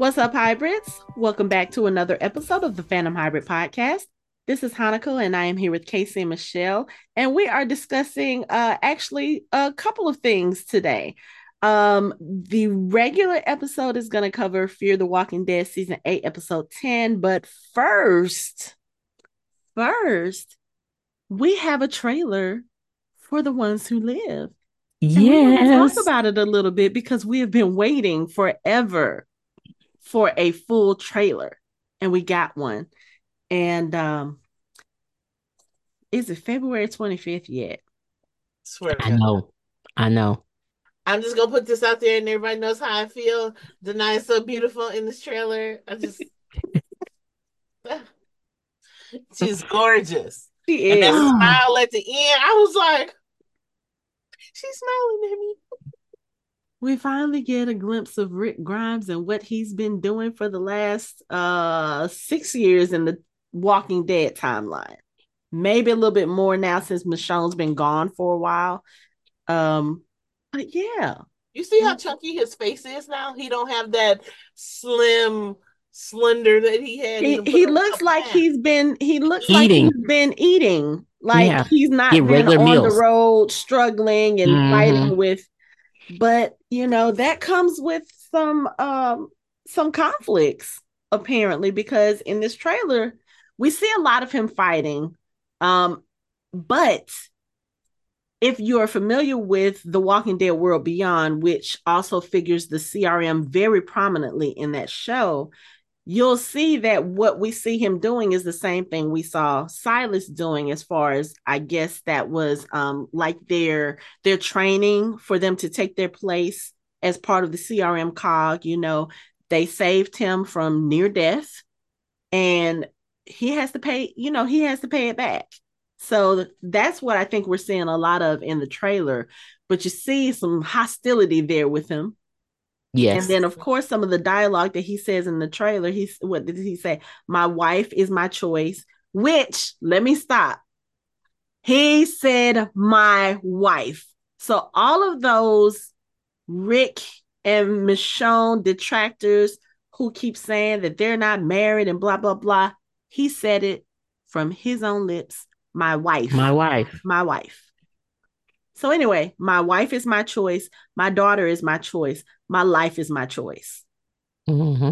What's up, hybrids? Welcome back to another episode of the Fandom Hybrid Podcast. This is Hanako, and I am here with Casey and Michelle, and we are discussing uh, actually a couple of things today. Um, the regular episode is going to cover Fear the Walking Dead season 8 episode 10, but first, first, we have a trailer for the ones who live. Yes. talk about it a little bit because we have been waiting forever for a full trailer and we got one. And um is it February 25th yet? Swear to I God. know. I know. I'm just gonna put this out there and everybody knows how I feel. Danai is so beautiful in this trailer. I just she's gorgeous. She is. And that is. smile at the end, I was like, she's smiling at me. We finally get a glimpse of Rick Grimes and what he's been doing for the last uh six years in the Walking Dead timeline. Maybe a little bit more now since Michonne's been gone for a while. Um, but yeah, You see how chunky his face is now? He don't have that slim, slender that he had. he, he looks like that. he's been he looks like Eating. he's been eating. Like Yeah. he's not Get been regular on meals. the road struggling and Mhm. fighting with. But you know that comes with some um some conflicts apparently because in this trailer we see a lot of him fighting. Um, but if you are familiar with the Walking Dead World Beyond, which also figures the CRM very prominently in that show, you'll see that what we see him doing is the same thing we saw Silas doing as far as I guess that was um like their their training for them to take their place as part of the CRM cog, you know, they saved him from near death and he has to pay, you know, he has to pay it back. So that's what I think we're seeing a lot of in the trailer. But you see some hostility there with him. Yes. And then, of course, some of the dialogue that he says in the trailer, he's what did he say? My wife is my choice, which let me stop. He said, My wife. So, all of those Rick and Michonne detractors who keep saying that they're not married and blah, blah, blah, he said it from his own lips. My wife My wife. my wife. So anyway, my wife is my choice. My daughter is my choice. My life is my choice. hmm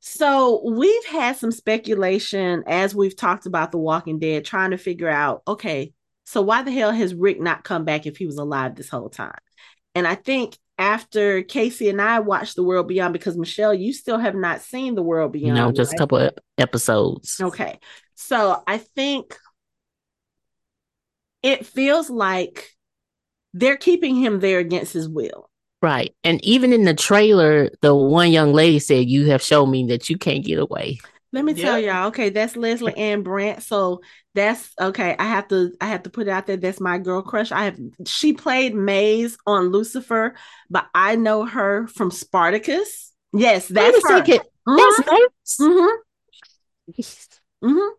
So we've had some speculation as we've talked about The Walking Dead, trying to figure out, okay, so why the hell has Rick not come back if he was alive this whole time? And I think after Casey and I watched The World Beyond, because Michelle, you still have not seen The World Beyond. No, just a couple of episodes. Okay. So I think it feels like they're keeping him there against his will. Right. And even in the trailer, the one young lady said, You have shown me that you can't get away. Let me tell y'all, okay, that's Lesley-Ann Brandt. So that's okay. I have to I have to put it out there. That's my girl crush. I have she played Maze on Lucifer, but I know her from Spartacus. Yes, that's Wait a her. second. Mhm, That's nice. mhm, mhm.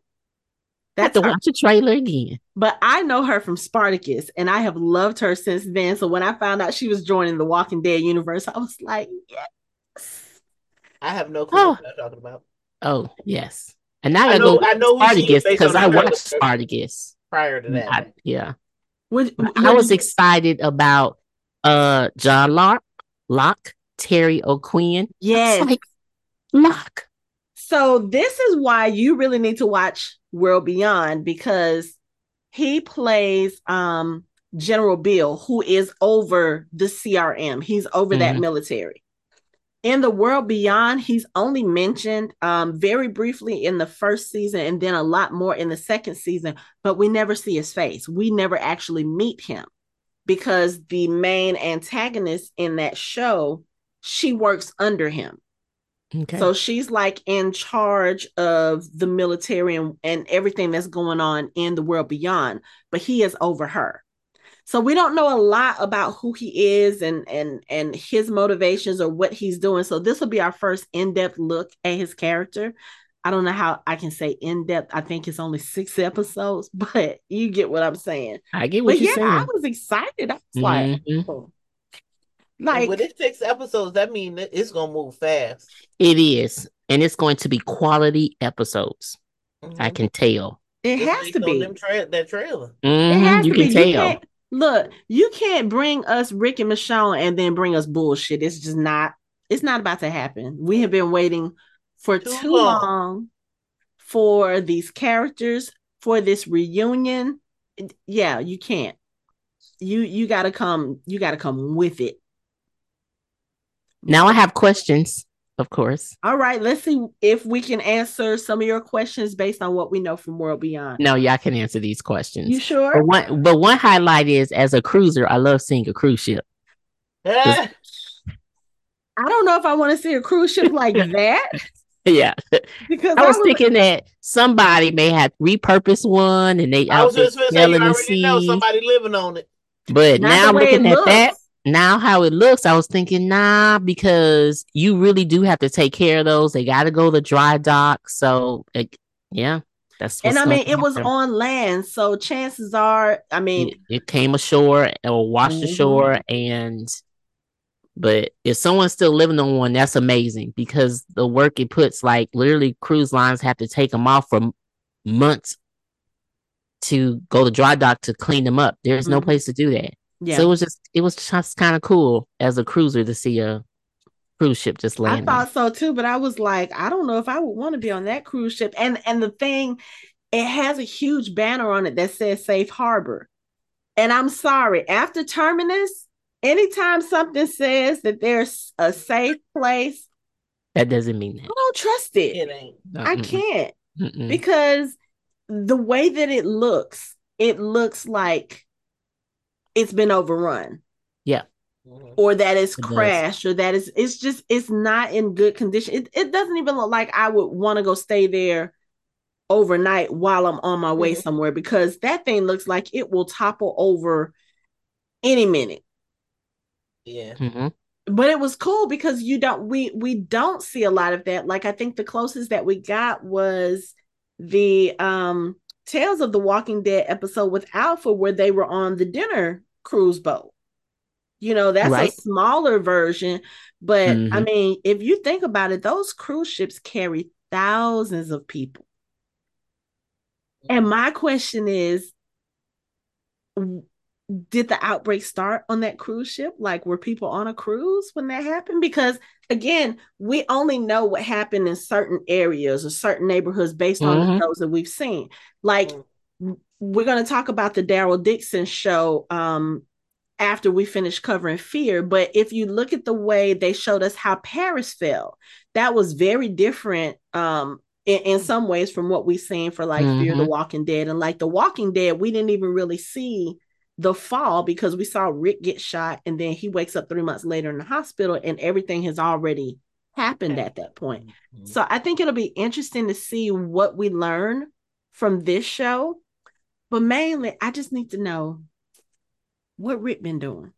I have That's to watch the trailer again. But I know her from Spartacus, and I have loved her since then. So when I found out she was joining the Walking Dead universe, I was like, yes. I have no clue Oh. what you're talking about. Oh, yes. And now I, I know- go I know who Spartacus because I watched Spartacus. Prior to that, I- yeah. Would- I was excited about uh John Locke, Locke, Terry O'Quinn. I was Yes. like, Locke. So this is why you really need to watch World Beyond because he plays um General Beale, who is over the CRM. He's over that Mhm. military. In the World Beyond, he's only mentioned um very briefly in the first season and then a lot more in the second season, but we never see his face. We never actually meet him because the main antagonist in that show, she works under him. Okay. So she's like in charge of the military and, and everything that's going on in the world beyond, but he is over her. So we don't know a lot about who he is and and and his motivations or what he's doing. So this will be our first in-depth look at his character. I don't know how I can say in-depth. I think it's only six episodes, but you get what I'm saying. I get what But you're yeah, saying. I was excited. I was like, Mhm. oh. Like with it six episodes, that means it's gonna move fast. It is, and it's going to be quality episodes. Mm-hmm. I can tell. it Just has based to be. them tra- that trailer. It Mhm, has You to can be. tell. You look, you can't bring us Rick and Michelle and then bring us bullshit. It's just not. It's not about to happen. We have been waiting for Too too, long. long. for these characters for this reunion. Yeah, you can't. You you got to come. You got to come with it. Now I have questions, of course. All right, let's see if we can answer some of your questions based on what we know from World Beyond. No, y'all can answer these questions. You sure? But one, but one highlight is as a cruiser, I love seeing a cruise ship. Ah, I don't know if I want to see a cruise ship like that Yeah, because I was thinking that somebody may have repurposed one, and they I out was there just gonna you sailing the already know sea. somebody living on it. But Not now the way looking it at that, looks. Now how it looks, I was thinking, nah, because you really do have to take care of those. They got to go to dry dock. So, like, yeah, that's. and I mean, it was happen. on land, so chances are, I mean, it, it came ashore or washed Mhm. ashore and but if someone's still living on one that's amazing because the work it puts like literally cruise lines have to take them off for months to go to dry dock to clean them up there's no Mhm. place to do that yeah. so it was just it was just kind of cool as a cruiser to see a cruise ship just landing. I thought so too, but I was like, I don't know if I would want to be on that cruise ship. And and the thing, it has a huge banner on it that says Safe Harbor. And I'm sorry, after Terminus, anytime something says that there's a safe place, that doesn't mean that. I don't trust it. It ain't. I Mm-mm. can't Mm-mm. because the way that it looks, it looks like it's been overrun. Yeah. or that it's It does. crashed or that it's it's just it's not in good condition. It it doesn't even look like I would want to go stay there overnight while I'm on my way Mhm. somewhere because that thing looks like it will topple over any minute. Yeah. Mhm. But it was cool because you don't we we don't see a lot of that. Like I think the closest that we got was the um Tales of the Walking Dead episode with Alpha where they were on the dinner cruise boat. You know, that's Right. a smaller version, but I Mhm. mean, if you think about it, those cruise ships carry thousands of people. And my question is did the outbreak start on that cruise ship? Like, were people on a cruise when that happened? Because again, we only know what happened in certain areas or certain neighborhoods based on Mhm. the shows that we've seen. Like, w- we're going to talk about the Daryl Dixon show um, after we finish covering Fear. But if you look at the way they showed us how Paris fell, that was very different um, in, in some ways from what we've seen for like Fear the Mhm. Walking Dead. And like The Walking Dead, we didn't even really see the fall because we saw Rick get shot and then he wakes up three months later in the hospital and everything has already happened at that point. Mhm. So I think it'll be interesting to see what we learn from this show. But mainly, I just need to know what Rick been doing.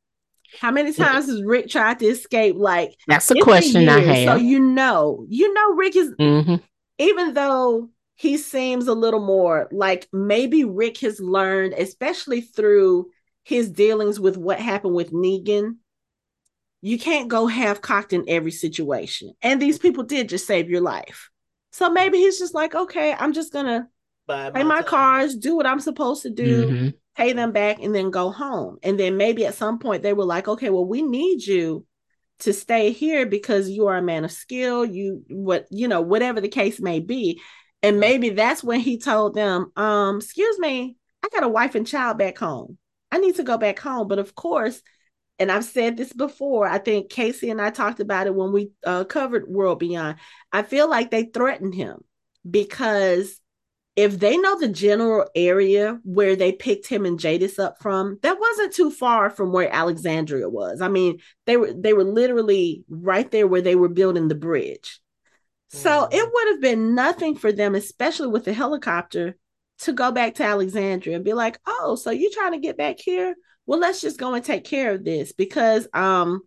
How many times has Rick tried to escape? Like that's a question i years, So you know, you know, Rick is Mhm. even though he seems a little more like maybe Rick has learned, especially through his dealings with what happened with Negan. You can't go half cocked in every situation. And these people did just save your life. So maybe he's just like, okay, I'm just gonna Bide pay my time. cars, do what I'm supposed to do, Mhm. pay them back, and then go home. And then maybe at some point they were like, okay, well, we need you to stay here because you are a man of skill. You what you know, whatever the case may be. And maybe that's when he told them, um, excuse me, I got a wife and child back home. I need to go back home. But of course, and I've said this before, I think Casey and I talked about it when we uh, covered World Beyond. I feel like they threatened him because if they know the general area where they picked him and Jadis up from, that wasn't too far from where Alexandria was. I mean, they were they were literally right there where they were building the bridge. So Mhm. it would have been nothing for them, especially with the helicopter, to go back to Alexandria and be like, "Oh, so you're trying to get back here? Well, let's just go and take care of this." Because um,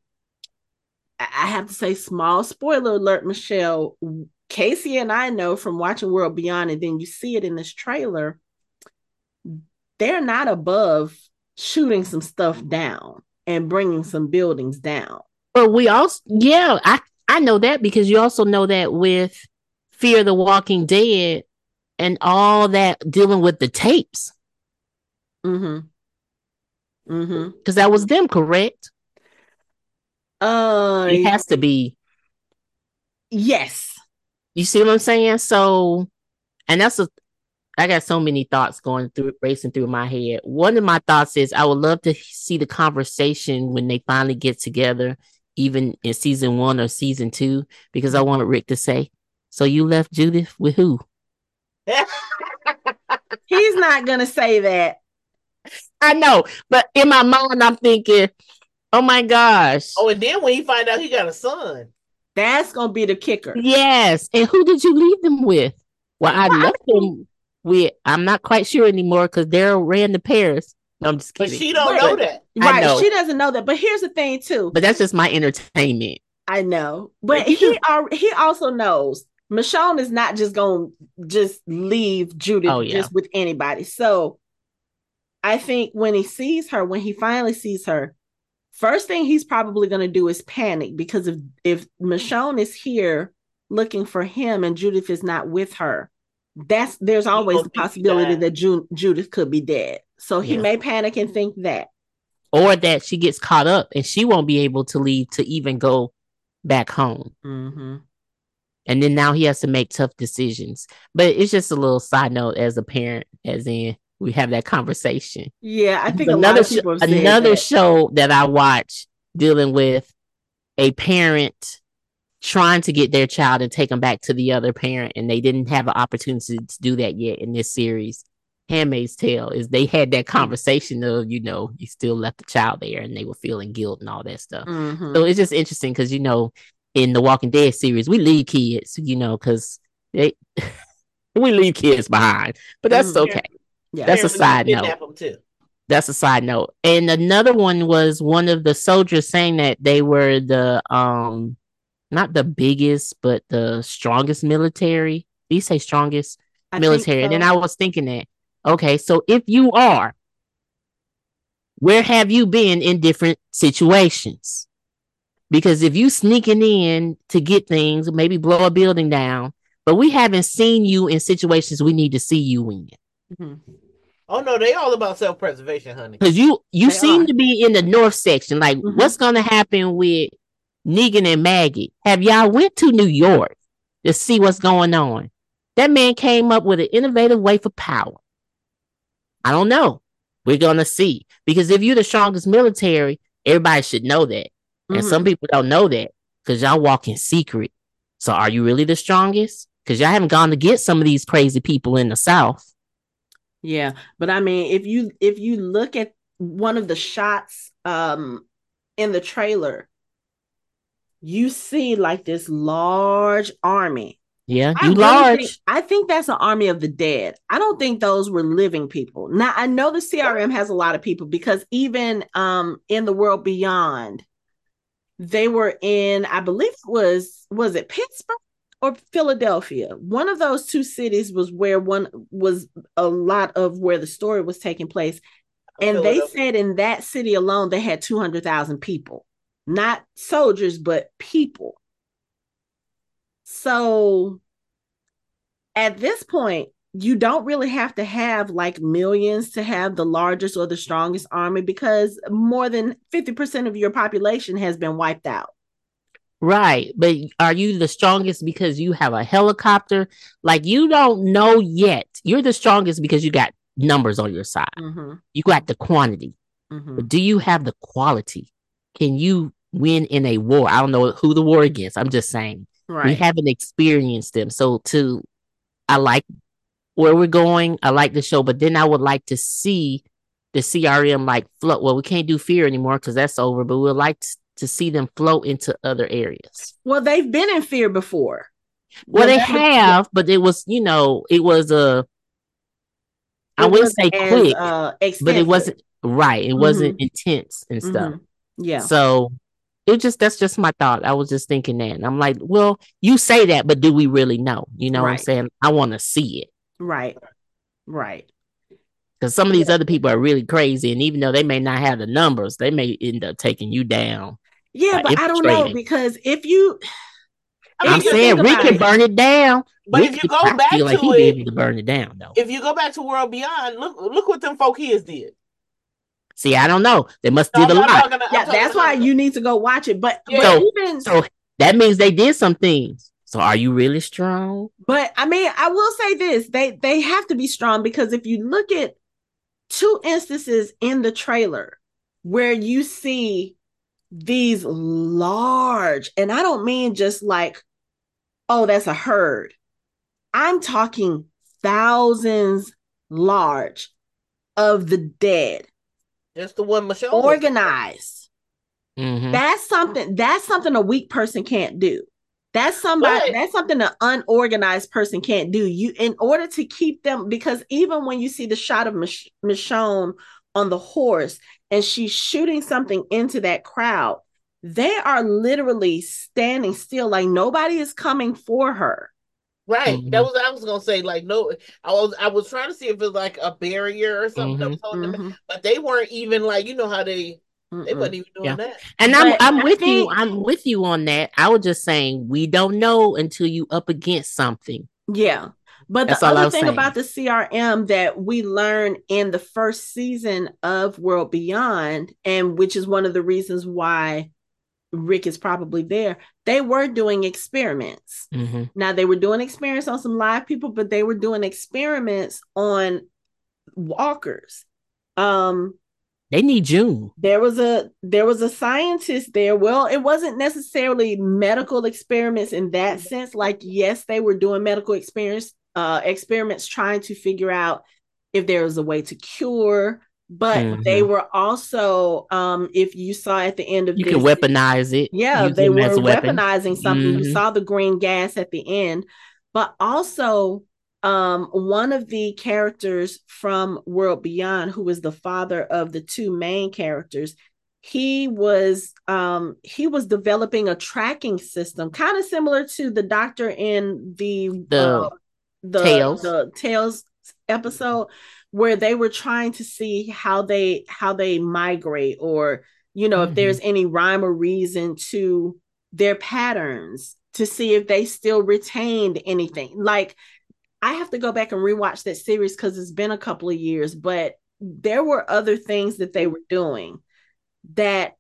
I have to say, small spoiler alert, Michelle. Casey and I know from watching World Beyond, and then you see it in this trailer. They're not above shooting some stuff down. and bringing some buildings down. But we also, yeah, I I know that because you also know that with Fear the Walking Dead and all that dealing with the tapes. Mm-hmm. Mm-hmm. Because that was them, correct? Uh It has to be. yes. You see what I'm saying? So, and that's a. I got so many thoughts going through, racing through my head. One of my thoughts is I would love to see the conversation when they finally get together, even in season one or season two, because I wanted Rick to say, "So you left Judith with who?" He's not gonna say that. I know, but in my mind, I'm thinking, "Oh my gosh, oh, and then when you find out he got a son, That's gonna be the kicker. yes." And who did you leave them with? Well, I Well, left them with. I'm not quite sure anymore because Daryl ran to Paris. No, I'm just kidding. but she don't Wait. know that. Right. know. She doesn't know that. But here's the thing too. but that's just my entertainment. I know. But But he al- he also knows Michonne is not just gonna just leave Judith Oh, yeah. just with anybody. So I think when he sees her, when he finally sees her, first thing he's probably gonna do is panic because if if Michonne is here looking for him and Judith is not with her, that's there's always the possibility that Ju- Judith could be dead. So he Yeah. may panic and think that. or that she gets caught up and she won't be able to leave to even go back home. Mm-hmm. And then now he has to make tough decisions. But it's just a little side note as a parent, as in we have that conversation. Yeah, I think another sh- people have said another that. show that I watch dealing with a parent trying to get their child and take them back to the other parent, and they didn't have an opportunity to do that yet in this series. Handmaid's Tale is they had that conversation of you know you still left the child there, and they were feeling guilt and all that stuff. Mhm. So it's just interesting because you know, in the Walking Dead series, we leave kids, you know, because they we leave kids behind, but that's Mhm. okay. Yeah. That's a side note. kidnap 'em too. That's a side note. And another one was one of the soldiers saying that they were the um not the biggest, but the strongest military. Did you say strongest I think military? And then. I was thinking that, okay, so if you are, where have you been in different situations? Because if you sneaking in to get things, maybe blow a building down, but we haven't seen you in situations we need to see you in. Mhm. Oh no, they all about self preservation, honey. Because you you They seem are. to be in the north section. Like, Mhm. what's gonna happen with Negan and Maggie? Have y'all went to New York to see what's going on? That man came up with an innovative way for power. I don't know. We're gonna see. Because if you're the strongest military, everybody should know that. And Mhm. some people don't know that because y'all walk in secret. So are you really the strongest? Because y'all haven't gone to get some of these crazy people in the South. Yeah, but I mean, if you if you look at one of the shots um in the trailer, you see like this large army. Yeah, you really large. think- I think that's an army of the dead. I don't think those were living people. Now I know the CRM has a lot of people because even um in the world beyond, they were in, I believe it was was it Pittsburgh or Philadelphia? One of those two cities was where one was a lot of where the story was taking place. And they said in that city alone they had 200,000 people. Not soldiers, but people. So at this point, you don't really have to have like millions to have the largest or the strongest army because more than 50% of your population has been wiped out. Right. But are you the strongest because you have a helicopter? Like you don't know yet. You're the strongest because you got numbers on your side. Mm-hmm, You got the quantity. mm-hmm. But do you have the quality? Can you win in a war? I don't know who the war against. I'm just saying. We haven't experienced them. So to I like where we're going. I like the show, but then I would like to see the CRM like float. Well, we can't do fear anymore because that's over, but we'd like to see them flow into other areas. well, they've been in fear before. Well, they have, but it was, you know, it was a. I it wouldn't say as, quick, uh, but it wasn't right. It wasn't intense and stuff. Mhm. Yeah. So it just that's just my thought. I was just thinking that, and I'm like, well, you say that, but do we really know? You know what I'm saying? I want to see it Right. Right. Because some of these other people are really crazy, and even though they may not have the numbers, they may end up taking you down. Yeah, but I don't know because if you I mean, I'm if you saying we can it- burn it down. But Rick if you go I back feel like to he'd be able to burn it down though. If you go back to World Beyond, look look what them folk his did. See, I don't know. They must No, did a I'm not lot. talking- I'm yeah, that's why you need to go watch it. But, Yeah. but So- even So that means they did some things. So are you really strong? But I mean, I will say this: they they have to be strong because if you look at two instances in the trailer where you see these large, and I don't mean just like, oh, that's a herd. I'm talking thousands large of the dead, That's the one Michelle. was- organized. Mhm. That's something. That's something a weak person can't do. That's somebody. But- that's something an unorganized person can't do. You, in order to keep them, because even when you see the shot of Mich- Michonne on the horse and she's shooting something into that crowd, they are literally standing still, like nobody is coming for her. Right. Mhm. That was I was gonna say. Like no, I was I was trying to see if it was like a barrier or something that was holding them, but they weren't even like you know how they they wasn't even doing Yeah. that. And But I'm I'm I with you. I'm with you on that. I was just saying we don't know until you up against something. Yeah. But That's the other thing saying. about the CRM that we learned in the first season of World Beyond, and which is one of the reasons why Rick is probably there, they were doing experiments. Mhm. Now they were doing experiments on some live people, but they were doing experiments on walkers. Um, They need June. there was a there was a scientist there well it wasn't necessarily medical experiments in that sense like yes they were doing medical experience uh experiments trying to figure out if there was a way to cure but they Mhm. were also um if you saw at the end of You this can weaponize it. yeah, they were weaponizing something. You Mhm. saw the green gas at the end, but also um one of the characters from World Beyond, who was the father of the two main characters, he was um he was developing a tracking system, kind of similar to the doctor in the The uh, the Tales. the Tales episode where they were trying to see how they how they migrate or you know Mhm. if there's any rhyme or reason to their patterns to see if they still retained anything like i have to go back and rewatch that series because it's been a couple of years but there were other things that they were doing that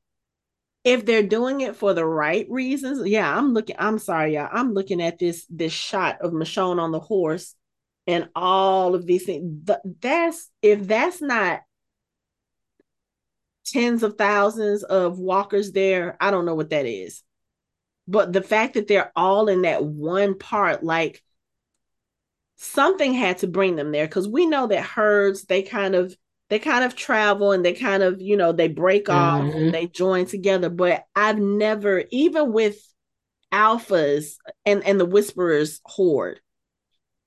if they're doing it for the right reasons yeah i'm looking i'm sorry y'all i'm looking at this this shot of michonne on the horse and all of these things. Th- that's if that's not tens of thousands of walkers there i don't know what that is. But the fact that they're all in that one part like something had to bring them there because we know that herds they kind of they kind of travel and they kind of you know they break off Mhm. and they join together but i've never even with alphas and and the whisperers horde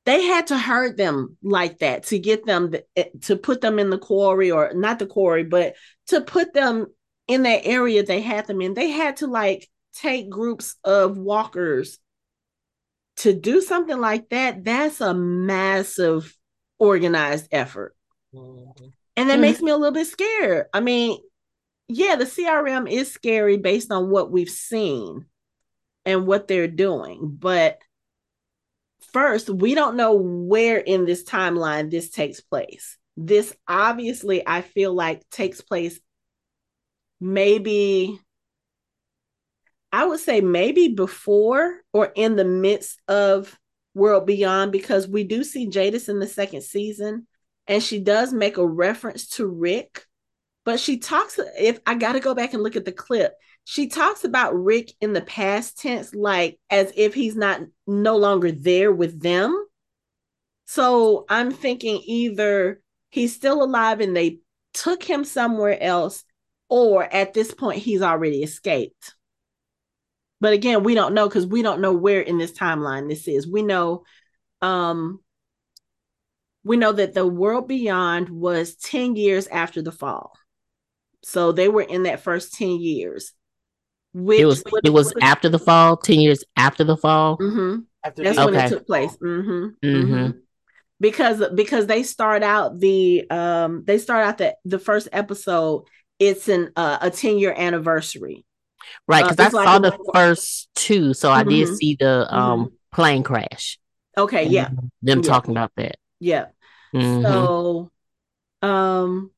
they had to herd them like that to get them th- eh, to put them in the quarry or not the quarry but to put them in that area they had them in they had to like take groups of walkers to do something like that that's a massive organized effort Mhm. And that Mhm. makes me a little bit scared. I mean yeah the crm is scary based on what we've seen and what they're doing. But first we don't know where in this timeline this takes place. This obviously i feel like takes place maybe i would say maybe before or in the midst of world beyond because we do see jadis in the second season and she does make a reference to rick but she talks if i gotta go back and look at the clip she talks about rick in the past tense like as if he's not no longer there with them. So i'm thinking either he's still alive and they took him somewhere else or at this point he's already escaped. But again we don't know because we don't know where in this timeline this is. We know um we know that the world beyond was 10 years after the fall so they were in that first 10 years which It was it was after the fall, ten years after the fall. Mhm. After that's this- when Okay. it took place hmm Mhm. because because they start out the um they start out the the first episode it's an uh, a 10 year anniversary Right, Uh, because I like saw a the first two, so I did Mhm. see the um plane crash. okay yeah Them Yeah. talking about that. yeah Mhm. so um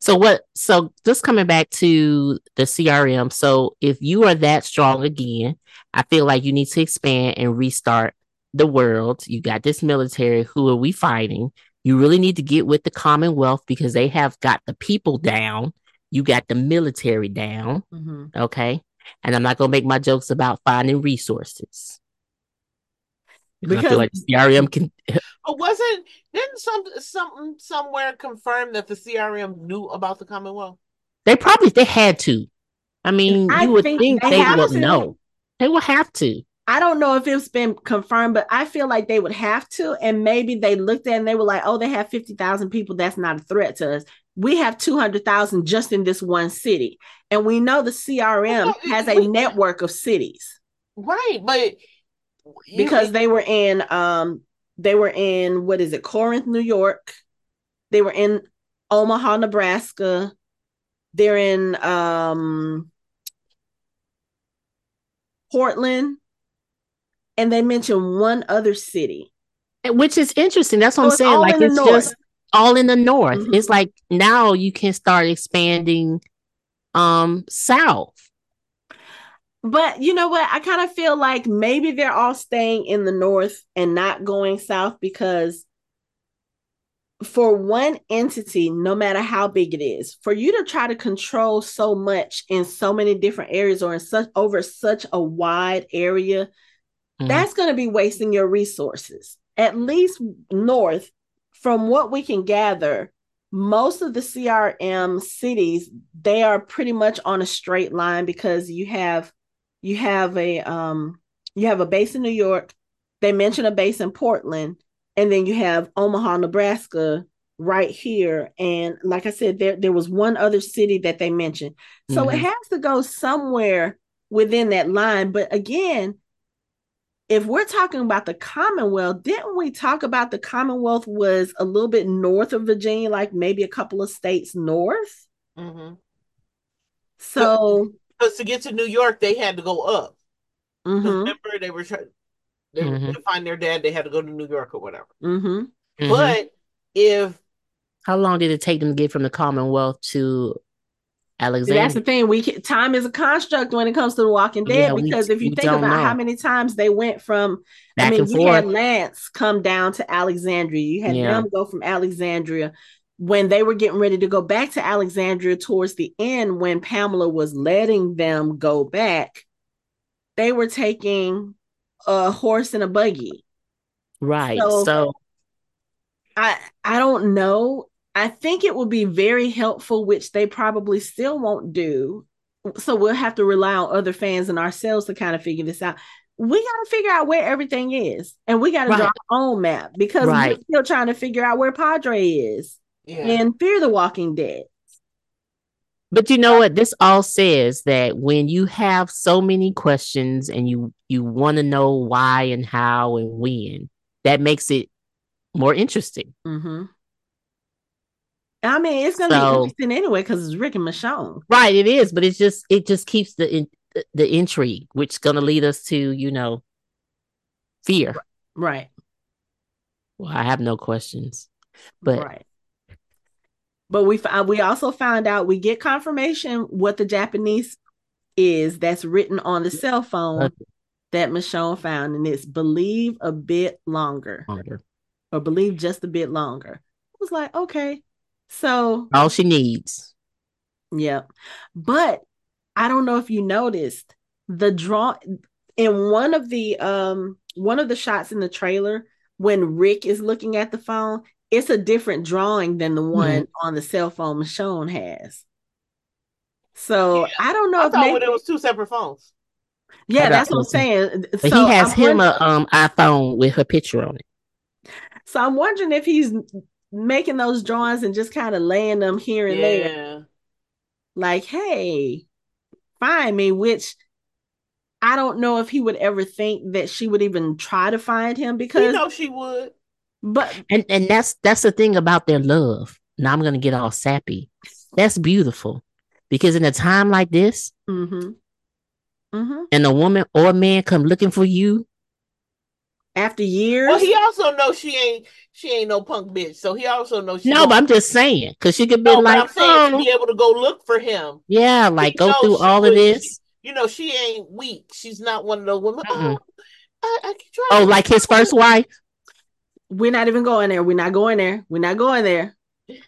So what? So just coming back to the CRM. So if you are that strong again, I feel like you need to expand and restart the world. You got this military. Who are we fighting? You really need to get with the Commonwealth because they have got the people down. You got the military down. mhm. Okay. And I'm not gonna make my jokes about finding resources. Because I feel like the CRM can Oh, wasn't didn't some something somewhere confirm that the CRM knew about the Commonwealth? they probably they had to. I mean, I you would think think they they, would to. know. They would have to. I don't know if it's been confirmed, but I feel like they would have to. And maybe they looked at it and they were like, oh, they have 50,000 people. That's not a threat to us. We have 200,000 just in this one city. And we know the CRM Well, has a we- network of cities Right, but you- because they were in, um, they were in, what is it, Corinth, New York. They were in Omaha, Nebraska. They're in, um, Portland. And they mentioned one other city. Which is interesting. That's what So I'm saying. Like it's just all in the north. Mhm. It's like now you can start expanding um south. But you know what? I kind of feel like maybe they're all staying in the north and not going south because for one entity, no matter how big it is, for you to try to control so much in so many different areas or in such over such a wide area, Mhm. that's going to be wasting your resources. At least north, from what we can gather, most of the CRM cities they are pretty much on a straight line because you have you have a um you have a base in New York. They mention a base in Portland, and then you have Omaha, Nebraska, right here. And like I said, there there was one other city that they mentioned. So it Mhm. has to go somewhere within that line. But again, if we're talking about the Commonwealth, didn't we talk about the Commonwealth was a little bit north of Virginia, like maybe a couple of states north? Mhm. So, Because to get to New York, they had to go up. 'Cause mhm, Remember, they were trying they were Mhm. to find their dad. They had to go to New York or whatever. mhm. Mhm. But if how long did it take them to get from the Commonwealth to See, Alexandria? that's the thing. We can, time is a construct when it comes to The Walking Dead Yeah, we- because if you think don't about how many times they went from, I mean, and you had. Lance come down to Alexandria. You had Yeah. them go from Alexandria when they were getting ready to go back to Alexandria towards the end when Pamela was letting them go back. They were taking a horse and a buggy. Right. So- So, I I don't know. I think it would be very helpful, which they probably still won't do. So we'll have to rely on other fans and ourselves to kind of figure this out. We got to figure out where everything is, and we got to draw our own map because Right. we're still trying to figure out where Padre is yeah, in Fear the Walking Dead. but you know what? This all says that when you have so many questions and you you want to know why and how and when, that makes it more interesting. Mm-hmm. I mean, it's going to So- be interesting anyway because it's Rick and Michonne. Right, it is, but it's just it just keeps the in, the intrigue, which is going to lead us to you know fear. Right. Well, I have no questions, but right. But we we also found out we get confirmation what the Japanese is that's written on the cell phone that Michonne found, and it's believe a bit longer longer. or believe just a bit longer. I was like, okay, so all she needs. yeah, but I don't know if you noticed the draw in one of the um one of the shots in the trailer when Rick is looking at the phone, it's a different drawing than the one on the cell phone Michonne has. So Yeah. I don't know I if thought maybe, when it was two separate phones. yeah, that's what I'm saying. So he has I'm him wondering- a um iPhone with her picture on it. So I'm wondering if he's making those drawings and just kind of laying them here and there, like, hey, find me, which I don't know if he would ever think that she would even try to find him because you because know she would. But And and that's that's the thing about their love. Now I'm gonna get all sappy. That's beautiful. Because in a time like this, mm-hmm. Mm-hmm. and a woman or a man come looking for you, after years, Well, he also knows she ain't she ain't no punk bitch, so he also knows she no, but I'm just saying, because she could be no, like, I'm saying to oh, be able to go look for him. yeah, like He go through she all of would- this. You know, she ain't weak. She's not one of those women. Mm-mm. Oh, I, I can try. Oh, like his first wife. We're not even going there. We're not going there. We're not going there.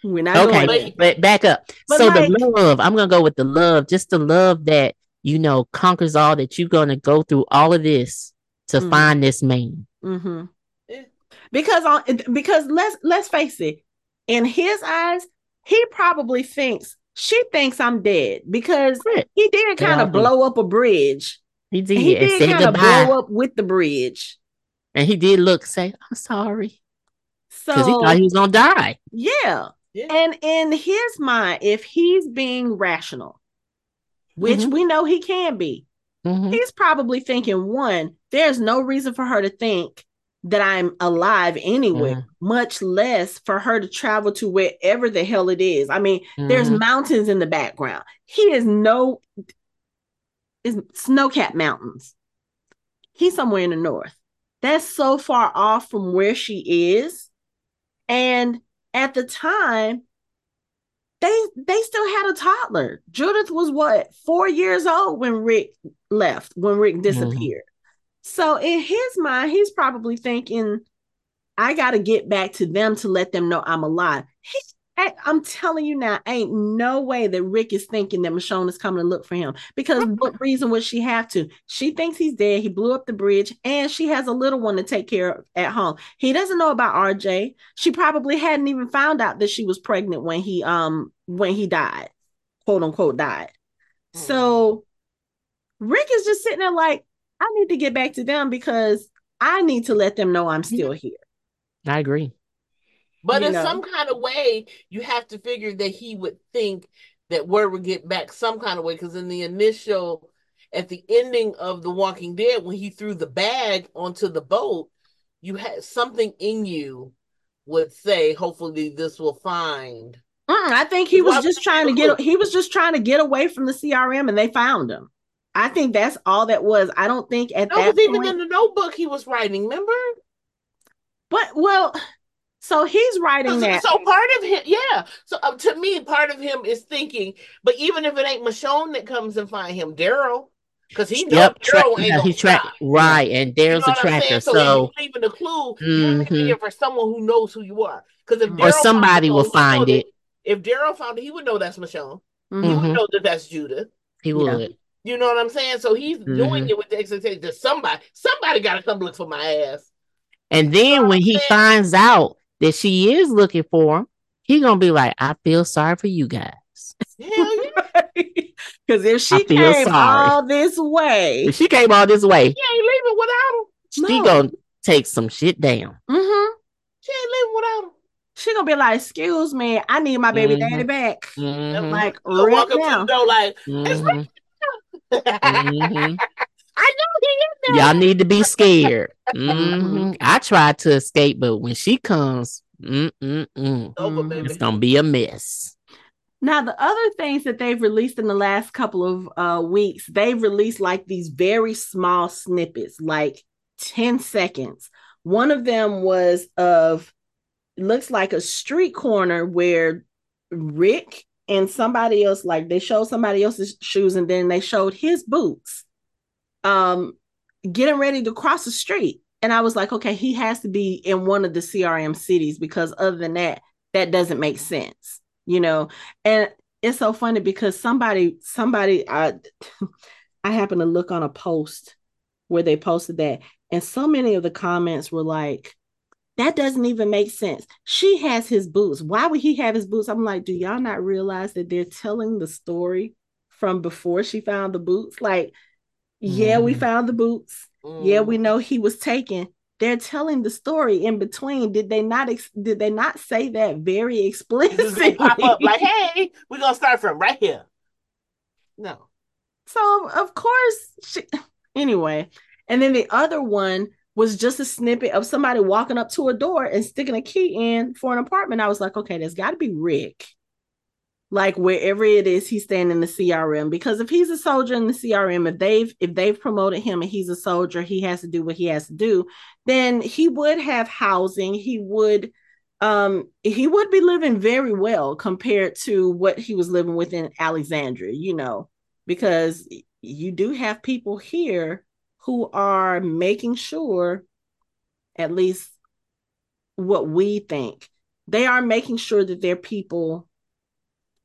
We're not Okay, going there. but back up. But so like- the love, I'm gonna go with the love, just the love that you know conquers all. That you're gonna go through all of this to Mhm. find this man. Mm-hmm. Because on because let's let's face it, in his eyes, he probably thinks she thinks I'm dead because he did kind of blow up a bridge. He did, He did kind of blow up with the bridge. And he did look say, "I'm sorry," So because he thought he was gonna die. yeah. Yeah. And in his mind, if he's being rational, which Mhm. we know he can be, Mhm. he's probably thinking one, there's no reason for her to think that I'm alive anywhere, Mhm. much less for her to travel to wherever the hell it is. I mean, there's Mhm. mountains in the background. He is no is snow-capped mountains. He's somewhere in the north. That's so far off from where she is. And at the time, they they still had a toddler. Judith was what four years old when Rick left, when Rick mm-hmm. disappeared. So in his mind, he's probably thinking, I gotta get back to them to let them know I'm alive. He I'm telling you now, ain't no way that Rick is thinking that Michonne is coming to look for him. Because what reason would she have to? She thinks he's dead. He blew up the bridge, and she has a little one to take care of at home. He doesn't know about RJ. She probably hadn't even found out that she was pregnant when he um when he died, quote unquote died. So Rick is just sitting there like, I need to get back to them because I need to let them know I'm still here. I agree. But you in know. some kind of way, you have to figure that he would think that word would get back some kind of way. Because in the initial, at the ending of The Walking Dead, when he threw the bag onto the boat, you had something in you would say, hopefully this will find. Mm, I think he was just trying to get he was just trying to get away from the CRM and they found him. I think that's all that was. I don't think at No, that because even point, in the notebook he was writing, remember? but well, so he's writing So, that. so part of him, yeah. So uh, to me, part of him is thinking, but even if it ain't Michonne that comes and find him, Daryl, because he knows Yep, tra- Daryl ain't yeah, gonna he tracked right, and You there's know a what I'm saying? tracker. So, So, if leaving a clue, you're leaving Mhm. it for someone who knows who you are. Because if Or somebody will he find it. that- If Daryl found it, he would know that's Michonne. He Mhm. would Mhm. know that that's Judith. he Yeah. would. You know what I'm saying? So he's doing Mhm. it with the expectation that somebody, somebody got to come look for my ass. And then what when I'm he saying? finds out that she is looking for him, he gonna be like, "I feel sorry for you guys." Hell yeah, Because if she came sorry. all this way, If she came all this way, he ain't leaving without him. she No. gonna take some shit down. Mm-hmm. She ain't leaving without him. she gonna be like, "Excuse me, I need my baby Mhm. daddy back." Mhm. Like You right walk up now. to the door like, Mhm. I know he in there. Y'all need to be scared. Mhm. Mhm. I tried to escape, but when she comes, Over, it's gonna be a mess. Now, the other things that they've released in the last couple of uh, weeks, they've released like these very small snippets, like 10 seconds. One of them was of, looks like a street corner where Rick and somebody else, like they showed somebody else's shoes and then they showed his boots um, getting ready to cross the street. And I was like, okay, he has to be in one of the CRM cities because other than that, that doesn't make sense, you know? and it's so funny because somebody somebody i i happened to look on a post where they posted that. And so many of the comments were like that doesn't even make sense. She has his boots. Why would he have his boots? I'm like do y'all not realize that they're telling the story from before she found the boots? Like yeah we Mhm. found the boots yeah we Mm. know he was taken they're telling the story in between did they not ex- did they not say that very explicitly pop up like, hey, we're gonna start from right here. No. So of course, she, anyway, and then the other one was just a snippet of somebody walking up to a door and sticking a key in for an apartment. I was like, okay, there's got to be Rick. Like wherever it is he's staying in the CRM, because if he's a soldier in the CRM, if they've if they've promoted him and he's a soldier, he has to do what he has to do. Then he would have housing. He would um he would be living very well compared to what he was living with in Alexandria, you know, because you do have people here who are making sure at least what we think they are making sure that their people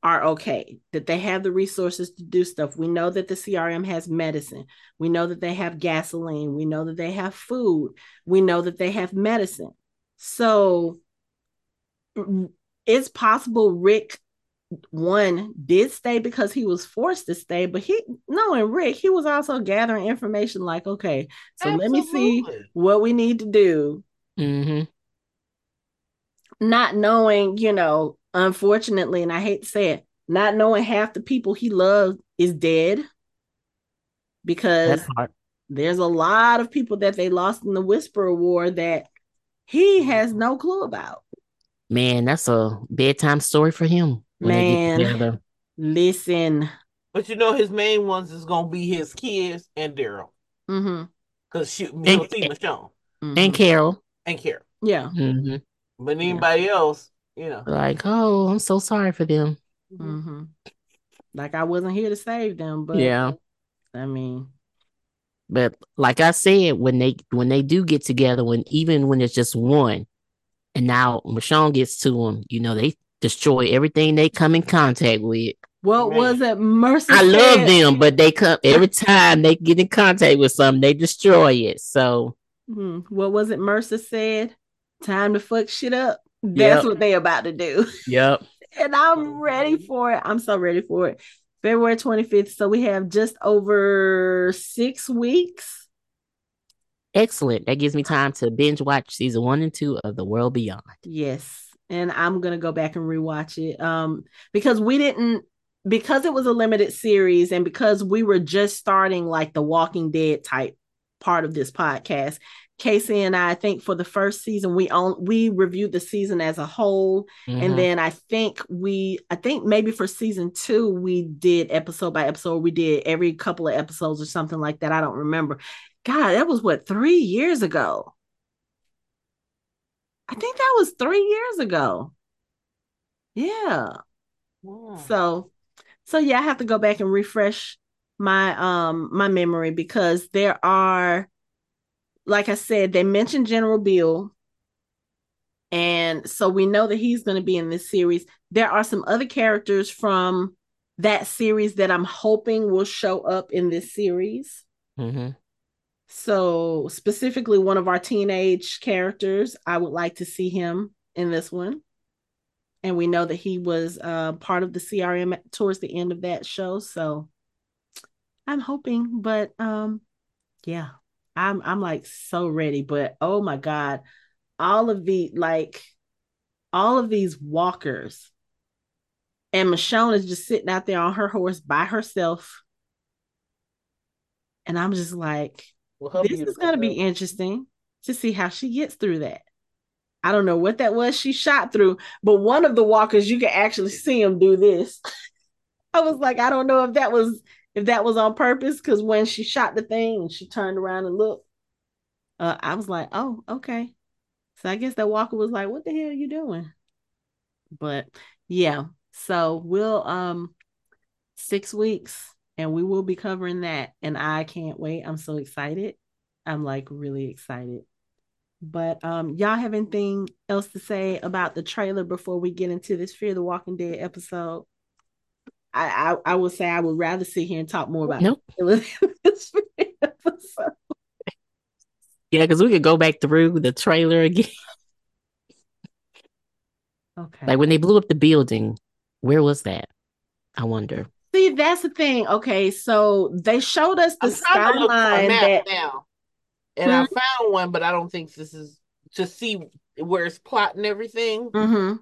are okay that they have the resources to do stuff we know that the crm has medicine we know that they have gasoline we know that they have food we know that they have medicine so it's possible rick one did stay because he was forced to stay, but he knowing Rick, he was also gathering information like, okay, so Absolutely. let me see what we need to do. Mm-hmm. Not knowing, you know, unfortunately, and I hate to say it, not knowing half the people he loved is dead because there's a lot of people that they lost in the Whisperer War that he has no clue about. Man, that's a bedtime story for him. Man, listen. But you know, his main ones is gonna be his kids and Daryl. Mm-hmm. Cause she, and, will see Michonne mm-hmm. and Carol and Carol. Yeah. Mm-hmm. But anybody yeah. else, you know, like, oh, I'm so sorry for them. Mm-hmm. Like I wasn't here to save them, but yeah, I mean, but like I said, when they when they do get together, when even when it's just one, and now Michonne gets to them, you know, they destroy everything they come in contact with. What Man. was it? Mercy. I love them, but they come every time they get in contact with something, they destroy it. So, hmm what was it? Mercer said, "Time to fuck shit up." That's yep. what they about to do. Yep. and I'm ready for it. I'm so ready for it. February 25th. So we have just over six weeks. Excellent. That gives me time to binge watch season one and two of The World Beyond. Yes and I'm gonna go back and rewatch it. Um, because we didn't because it was a limited series and because we were just starting like the Walking Dead type part of this podcast. Casey and I, I think for the first season, we on we reviewed the season as a whole, mm-hmm. and then I think we, I think maybe for season two, we did episode by episode. We did every couple of episodes or something like that. I don't remember. God, that was what three years ago. I think that was three years ago. Yeah. Wow. So, so yeah, I have to go back and refresh my um my memory because there are, like I said, they mentioned General Beale, and so we know that he's going to be in this series. There are some other characters from that series that I'm hoping will show up in this series. Mm-hmm. So, specifically, one of our teenage characters, I would like to see him in this one. And we know that he was uh, part of the CRM towards the end of that show. So, I'm hoping, but um, yeah, I'm I'm like so ready. But oh my god, all of the like, all of these walkers, and Michonne is just sitting out there on her horse by herself, and I'm just like well, this is going to be interesting to see how she gets through that. I don't know what that was she shot through, but one of the walkers you can actually see him do this. I was like, I don't know if that was if that was on purpose because when she shot the thing and she turned around and looked, uh, I was like, oh, okay. So I guess that walker was like, what the hell are you doing? But yeah, so we'll um six weeks and we will be covering that. And I can't wait. I'm so excited. I'm like really excited. But um, y'all have anything else to say about the trailer before we get into this Fear the Walking Dead episode? I I, I would say I would rather sit here and talk more about nope. this episode. Yeah, because we could go back through the trailer again. Okay. Like when they blew up the building, where was that? I wonder. See, that's the thing. Okay, so they showed us the skyline that now, and hmm I found one, but I don't think this is to see where it's plotting everything. Mm-hmm.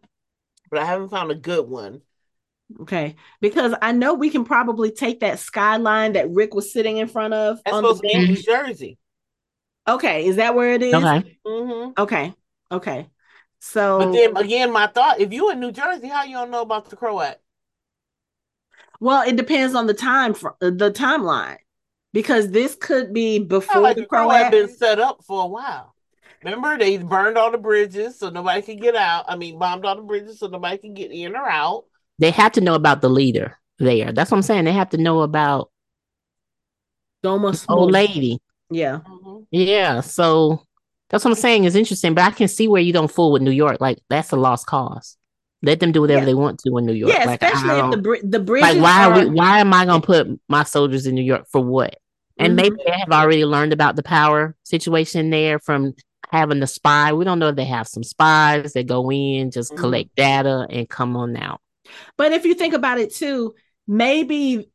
But I haven't found a good one. Okay, because I know we can probably take that skyline that Rick was sitting in front of. That's supposed to be New Jersey. Okay, is that where it is? Okay. hmm Okay. Okay. So But then again, my thought: if you in New Jersey, how you don't know about the Croat? well, it depends on the time for the timeline. Because this could be before like the the Croat Croat. been set up for a while. Remember, they burned all the bridges so nobody could get out. I mean, bombed all the bridges so nobody could get in or out. They have to know about the leader there. That's what I'm saying. They have to know about Dama old lady. Yeah. Mhm. Yeah. So that's what I'm saying is interesting, but I can see where you don't fool with New York. Like that's a lost cause. Let them do whatever Yeah. they want to in New York. Yeah, like, I especially if the don't- the bridges like why are are we why am I gonna put my soldiers in New York for what? And Mhm. maybe they have already learned about the power situation there from having the spy. We don't know if they have some spies that go in, just Mhm. collect data and come on out. But if you think about it too, maybe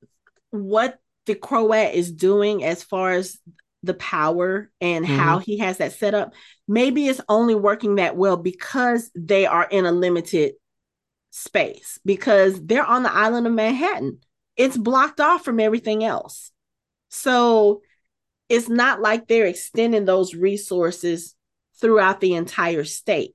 what the Croat is doing as far as the power and how mm-hmm. he has that set up, maybe it's only working that well because they are in a limited space, because they're on the island of Manhattan. It's blocked off from everything else. So it's not like they're extending those resources throughout the entire state.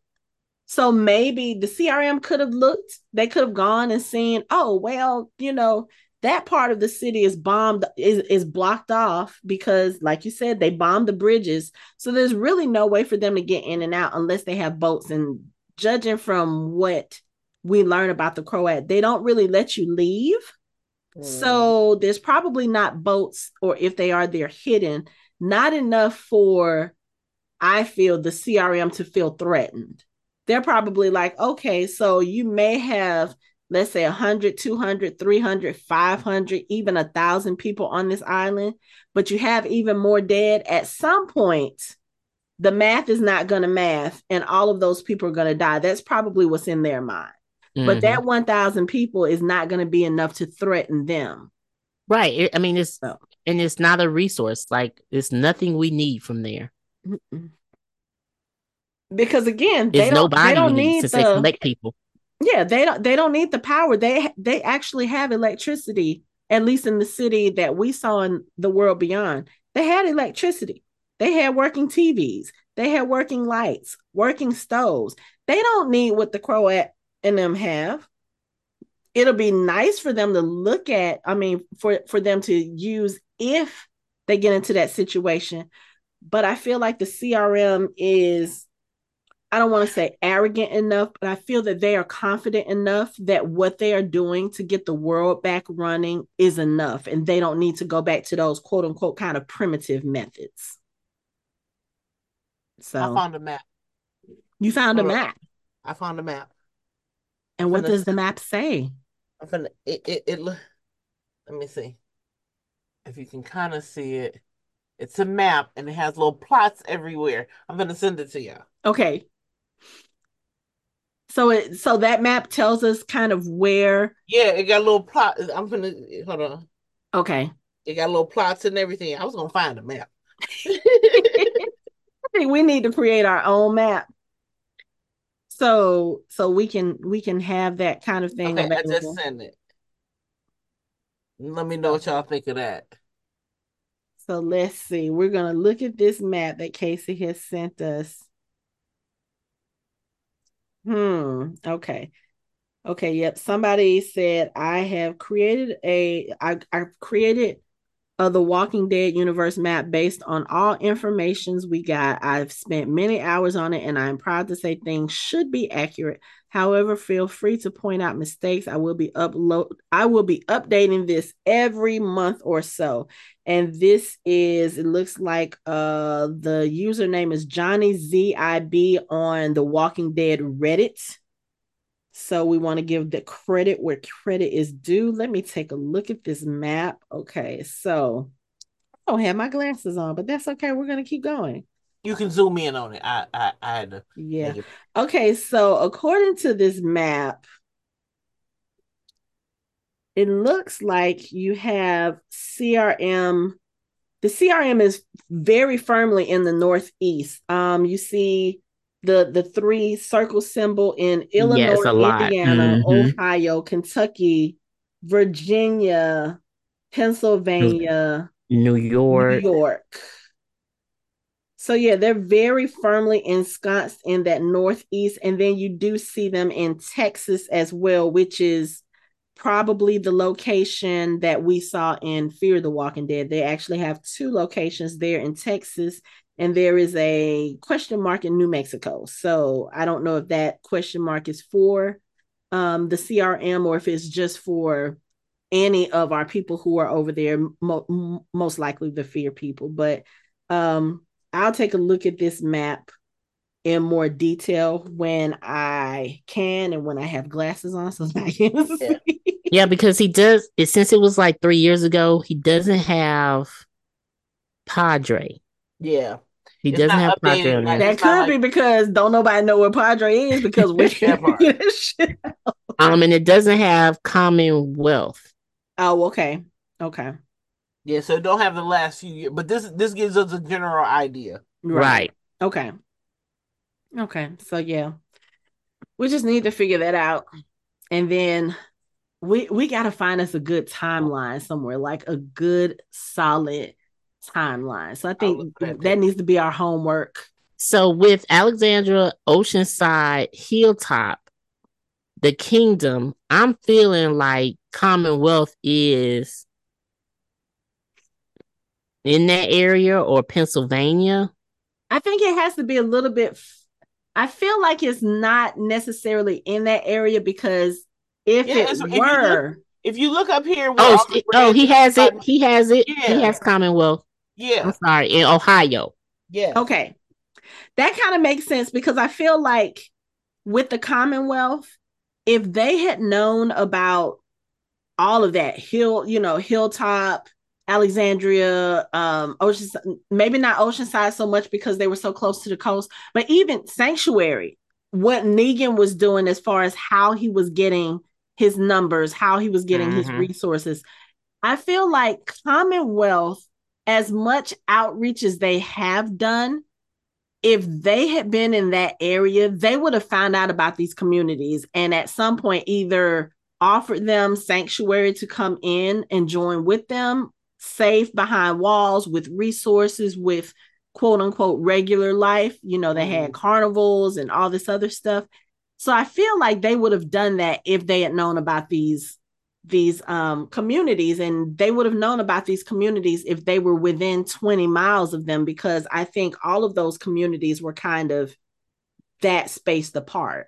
So maybe the CRM could have looked, they could have gone and seen, oh, well, you know, that part of the city is bombed, is, is blocked off because, like you said, they bombed the bridges. So there's really no way for them to get in and out unless they have boats. And judging from what we learn about the Croat, they don't really let you leave. So hmm. there's probably not boats, or if they are, they're hidden. Not enough for, I feel, the CRM to feel threatened. They're probably like, okay, so you may have, let's say 100, 200, 300, 500, even a thousand people on this island, but you have even more dead. At some point, the math is not going to math, and all of those people are going to die. That's probably what's in their mind. But Mhm. that 1,000 people is not going to be enough to threaten them. right. I mean, it's So. and it's not a resource. Like it's nothing we need from there. Mm-mm. Because again, they It's don't, nobody they don't need since the collect people. yeah they don't they don't need the power. They they actually have electricity. At least in the city that we saw in the world beyond, they had electricity. They had working TVs. They had working lights, working stoves. They don't need what the Croat and them have. It'll be nice for them to look at. I mean, for for them to use if they get into that situation. But I feel like the CRM is I don't want to say arrogant enough, but I feel that they are confident enough that what they are doing to get the world back running is enough. And they don't need to go back to those quote unquote kind of primitive methods. So I found a map. you found a Hold on. map. I found a map. And what finna- does the map say? I'm finna it it, it look let me see. If you can kind of see it. It's a map and it has little plots everywhere. I'm gonna send it to you. Okay. So it so that map tells us kind of where Yeah, it got a little plot. I'm gonna hold on. okay. It got little plots and everything. I was gonna find a map. I think we need to create our own map. So so we can we can have that kind of thing Okay, I just sent it. Let me know what y'all think of that. So let's see. We're gonna look at this map that Casey has sent us. Hmm. Okay. Okay. Yep. Somebody said I have created a. I I've created uh, the Walking Dead universe map based on all informations we got. I've spent many hours on it, and I'm proud to say things should be accurate. However, feel free to point out mistakes. I will be upload. I will be updating this every month or so. And this is. It looks like uh the username is Johnny ZIB on the Walking Dead Reddit. So we want to give the credit where credit is due. Let me take a look at this map. Okay, so I don't have my glasses on, but that's okay. We're gonna keep going. You can zoom in on it. I I, I had to Yeah. Okay, so according to this map, it looks like you have CRM. The CRM is very firmly in the northeast. Um, you see the the three circle symbol in Illinois. Indiana, Mhm. Ohio, Kentucky, Virginia, Pennsylvania, New York. New. York. So yeah, they're very firmly ensconced in that northeast, and then you do see them in Texas as well, which is probably the location that we saw in Fear the Walking Dead. They actually have two locations there in Texas, and there is a question mark in New Mexico. So I don't know if that question mark is for um, the CRM or if it's just for any of our people who are over there, mo- most likely the Fear people. But um, I'll take a look at this map in more detail when I can and when I have glasses on so I can see. Yeah. yeah, because he does it since it was like three years ago, he doesn't have Padre. Yeah. He it's doesn't have Padre on that. That could like... be because don't nobody know where Padre is because we Um and it doesn't have Commonwealth. Oh, okay. Okay. Yeah, so don't have the last few years, but this this gives us a general idea. Right. right. Okay. Okay. So yeah. We just need to figure that out. And then we we got to find us a good timeline somewhere, like a good solid timeline. So I think that needs to be our homework. So with Alexandria, Oceanside, Hilltop, the kingdom, I'm feeling like Commonwealth is in that area or Pennsylvania? I think it has to be a little bit. I feel like it's not necessarily in that area because if yeah, it were, if you, look, if you look up here, oh, oh, he has it. He has it. Yeah. He has Commonwealth. Yeah, I'm sorry, in Ohio. Yeah. Okay, that kind of makes sense because I feel like with the Commonwealth, if they had known about all of that hill, you know, hilltop Alexandria, um, Ocean, maybe not Oceanside so much because they were so close to the coast, but even Sanctuary, what Negan was doing as far as how he was getting his numbers, how he was getting mm-hmm. his resources. I feel like Commonwealth, as much outreach as they have done, if they had been in that area, they would have found out about these communities and at some point either offered them sanctuary to come in and join with them safe behind walls with resources with quote unquote regular life you know they had mm. carnivals and all this other stuff so i feel like they would have done that if they had known about these these um, communities and they would have known about these communities if they were within 20 miles of them because i think all of those communities were kind of that spaced apart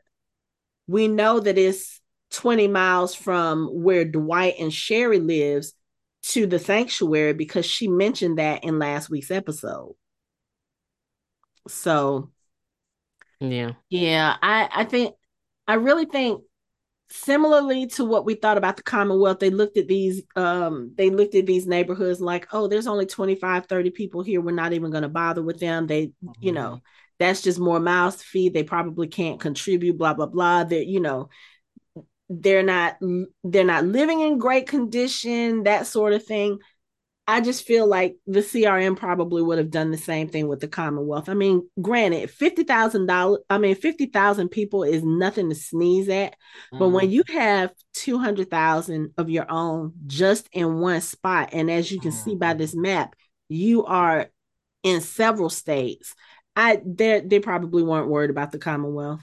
we know that it's 20 miles from where dwight and sherry lives to the sanctuary because she mentioned that in last week's episode. So yeah. Yeah, I I think I really think similarly to what we thought about the commonwealth they looked at these um they looked at these neighborhoods like oh there's only 25 30 people here we're not even going to bother with them they mm-hmm. you know mm-hmm. that's just more mouths to feed they probably can't contribute blah blah blah that you know they're not they're not living in great condition that sort of thing i just feel like the crm probably would have done the same thing with the commonwealth i mean granted $50000 i mean 50000 people is nothing to sneeze at mm. but when mm-hmm. you have 200000 of your own just in one spot and as you can mm. see by mm-hmm. this map you are in several states i they they probably weren't worried about the commonwealth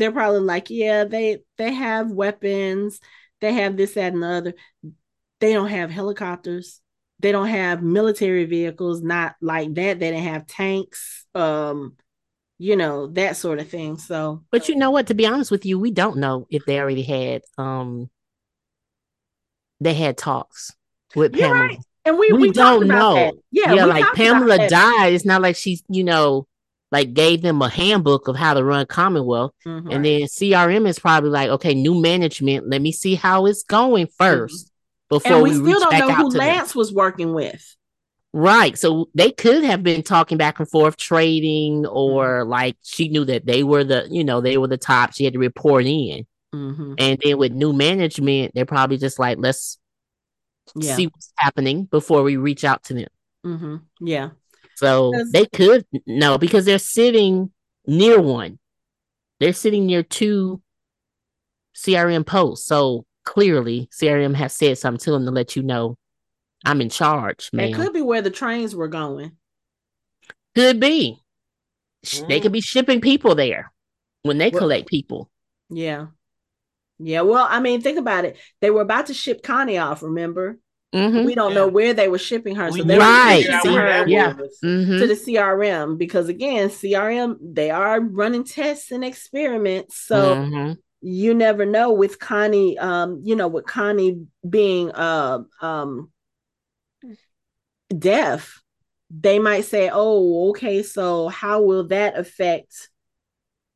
they're probably like, yeah, they they have weapons, they have this, that, and the other. They don't have helicopters. They don't have military vehicles, not like that. They didn't have tanks, um, you know, that sort of thing. So But you know what, to be honest with you, we don't know if they already had um they had talks with Pamela. Right. And we, we, we don't know. That. Yeah, yeah like Pamela died. It's not like she's, you know, like gave them a handbook of how to run Commonwealth. Mm-hmm. And then CRM is probably like, okay, new management. Let me see how it's going 1st mm-hmm. Before and we, we still don't know who Lance them. was working with. Right. So they could have been talking back and forth, trading, or mm-hmm. like she knew that they were the, you know, they were the top. She had to report in. Mm-hmm. And then with new management, they're probably just like, let's yeah. see what's happening before we reach out to them. Mm-hmm. Yeah. So they could no because they're sitting near one. They're sitting near two CRM posts. So clearly CRM has said something to them to let you know I'm in charge, man. It could be where the trains were going. Could Could be. Sh- They could be shipping people there when they Well- collect people. Yeah. Yeah. Well, I mean, think about it. They were about to ship Connie off, remember? hmm We don't know where they were shipping her. So We they never were Right. shipping her Yeah. was. hmm to the CRM because again, CRM, they are running tests and experiments. So Mhm. You never know with Connie, um, you know, with Connie being uh um deaf, they might say, Oh, okay, so how will that affect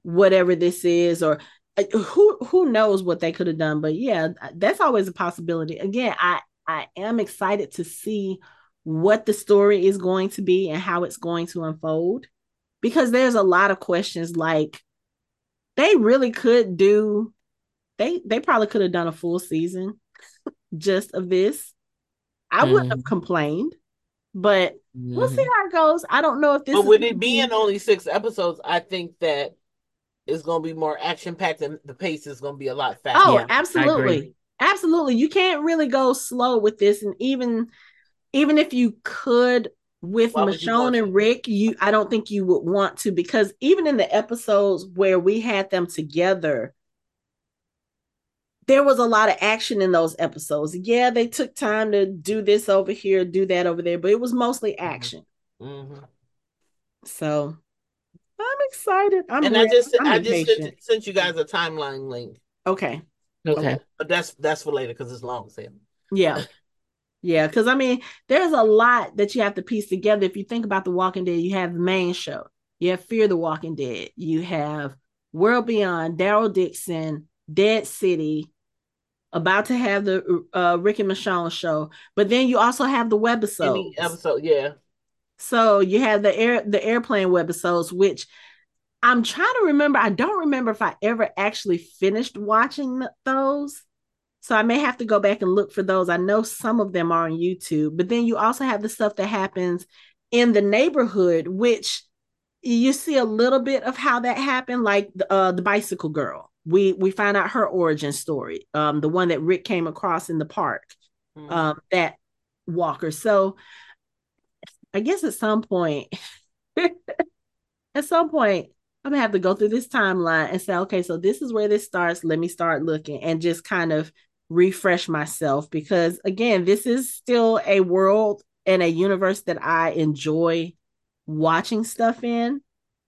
whatever this is? Or uh, who who knows what they could have done? But yeah, that's always a possibility. Again, I I am excited to see what the story is going to be and how it's going to unfold because there's a lot of questions like they really could do they they probably could have done a full season just of this. I wouldn't have complained but we'll see Mhm. how it goes. I don't know if this But is with gonna it being only six episodes, I think that it's going to be more action packed and the pace is going to be a lot faster. oh Yeah, absolutely. absolutely. You can't really go slow with this and even even if you could with Why Michonne and? Rick, you I don't think you would want to because even in the episodes where we had them together, there was a lot of action in those episodes. Yeah, they took time to do this over here, do that over there, but it was mostly action. Mhm. So I'm excited. I'm And I just I'm I just sent, sent you guys a timeline link, okay. Okay. but that's that's for later because it's long. Sam. Yeah. Yeah, because I mean, there's a lot that you have to piece together. If you think about The Walking Dead, you have the main show, you have Fear the Walking Dead, you have World Beyond, Daryl Dixon, Dead City, about to have the uh, Rick and Michonne show, but then you also have the webisodes. Any episode, yeah. So you have the air the airplane webisodes, which I'm trying to remember. I don't remember if I ever actually finished watching those. So I may have to go back and look for those. I know some of them are on YouTube, but then you also have the stuff that happens in the neighborhood, which you see a little bit of how that happened, like the, uh, the bicycle girl. We we find out her origin story, um, the one that Rick came across in the park Mhm. um that walker so i guess at some point at some point i'm gonna have to go through this timeline and say okay so this is where this starts let me start looking and just kind of refresh myself because again this is still a world and a universe that i enjoy watching stuff in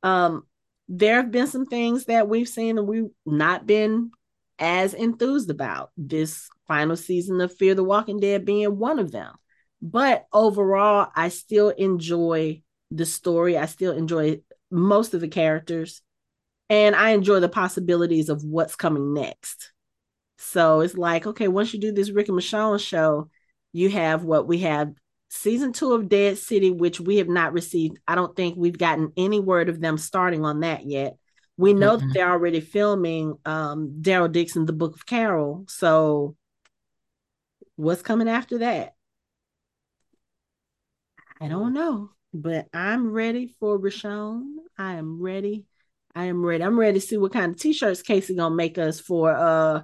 um there have been some things that we've seen and we've not been as enthused about this final season of Fear the Walking Dead being one of them. But overall, I still enjoy the story. I still enjoy most of the characters. And I enjoy the possibilities of what's coming next. So it's like, okay, once you do this Rick and Michonne show, you have what we have season two of Dead City, which we have not received. I don't think we've gotten any word of them starting on that yet. We know that Mhm. they're already filming um Daryl Dixon, the Book of Carol. So what's coming after that? I don't know, but I'm ready for Richonne. I am ready. I am ready. I'm ready to see what kind of t-shirts Casey gonna make us for uh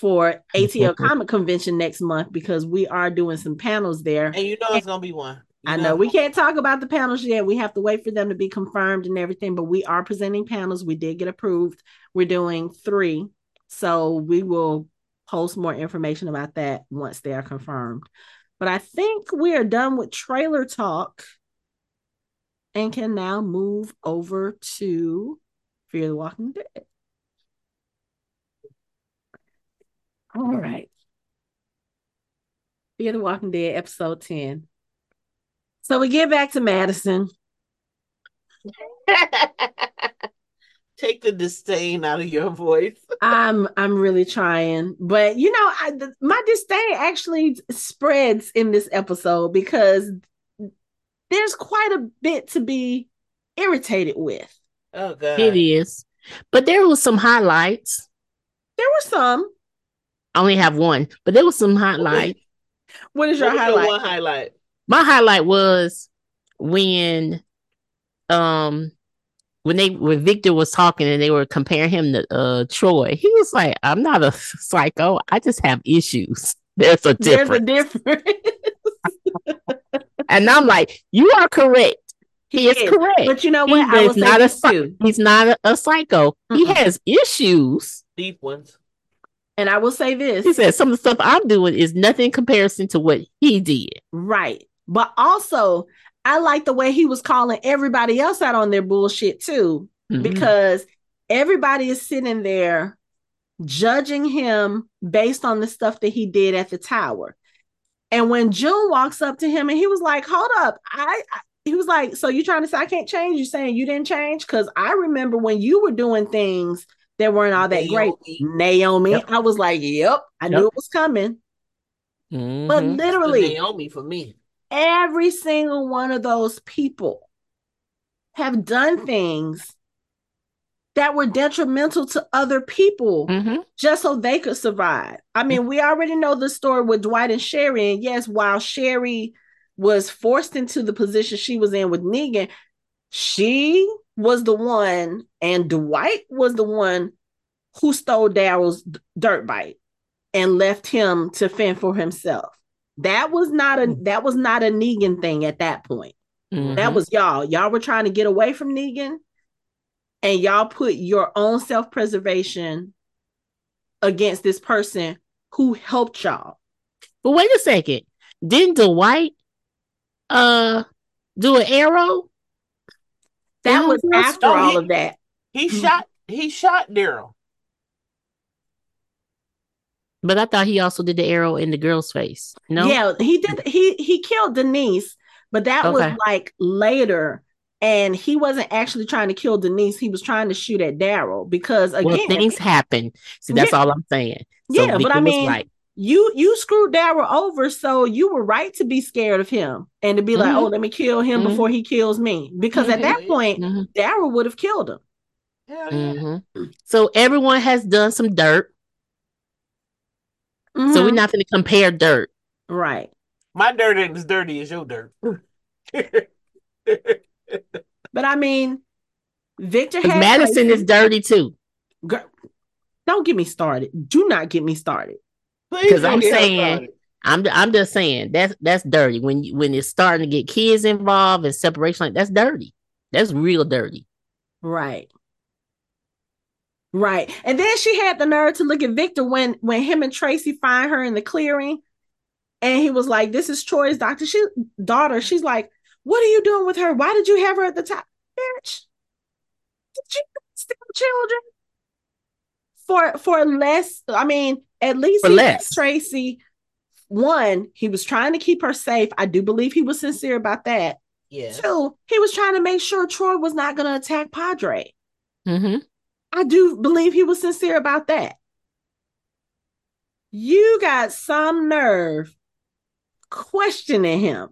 for ATL Comic Convention next month because we are doing some panels there. And you know it's gonna be one. You I know we can't talk about the panels yet. We have to wait for them to be confirmed and everything, but we are presenting panels. We did get approved. We're doing three. So we will post more information about that once they are confirmed. But I think we are done with trailer talk and can now move over to Fear the Walking Dead. All right. Fear the Walking Dead, episode 10. So we get back to Madison. Take the disdain out of your voice. I'm I'm really trying, but you know, I, th- my disdain actually spreads in this episode because there's quite a bit to be irritated with. Oh god. It is. But there was some highlights. There were some. I only have one, but there was some highlights. What is your What was highlight? one highlight? My highlight was when um when they when Victor was talking and they were comparing him to uh Troy, he was like, I'm not a psycho, I just have issues. There's a difference. There's a difference. difference. and I'm like, you are correct. He is correct. But you know He what? I will is say not a too. He's not a, a psycho. He Mm-mm. has issues. Deep ones. And I will say this. He said some of the stuff I'm doing is nothing in comparison to what he did. Right. But also, I like the way he was calling everybody else out on their bullshit too, Mhm. because everybody is sitting there judging him based on the stuff that he did at the tower. And when June walks up to him and he was like, Hold up, I, I he was like, So you trying to say I can't change? You saying you didn't change? Because I remember when you were doing things that weren't all that great. Naomi. Yep. I was like, Yep, I knew it was coming. But Mhm. literally, Naomi for me. every single one of those people have done things that were detrimental to other people Mhm. just so they could survive. I mean, we already know the story with Dwight and Sherry. And yes, while Sherry was forced into the position she was in with Negan, she was the one, and Dwight was the one who stole Daryl's dirt bike and left him to fend for himself. That was not a that was not a Negan thing at that point. That Mhm. was y'all. Y'all were trying to get away from Negan, and y'all put your own self preservation against this person who helped y'all. But wait a second. Didn't Dwight uh do an arrow? That Yeah, was after oh, all he- of that. He Mhm. shot. He shot Daryl. But I thought he also did the arrow in the girl's face. No. Yeah, he did. He he killed Denise, but that was like later, and he wasn't actually trying to kill Denise. He was trying to shoot at Daryl because again, Well, things happen. See, that's Yeah. all I'm saying. So Yeah, but I was mean, right. You you screwed Daryl over, so you were right to be scared of him and to be like, Mhm. oh, let me kill him Mhm. before he kills me. Because at that Mhm. point, Mhm. Daryl would have killed him. Hell yeah. Mhm. So everyone has done some dirt. So we're not going to compare dirt. right. My dirt ain't as dirty as your dirt. But I mean, Victor had Madison is dirty too. Girl, don't get me started. Do not get me started. Because I'm don't get us saying- I'm I'm just saying that's that's dirty when you when it's starting to get kids involved and separation like that's dirty. That's real dirty. Right. Right. And then she had the nerve to look at Victor when when him and Tracy find her in the clearing. And he was like, This is Troy's doctor. She daughter. She's like, What are you doing with her? Why did you have her at the top? Bitch. Did you steal children? For for less, I mean, at least For less. Tracy. One, he was trying to keep her safe. I do believe he was sincere about that. Yeah. Two, he was trying to make sure Troy was not going to attack Padre. Mm-hmm. I do believe he was sincere about that. You got some nerve questioning him.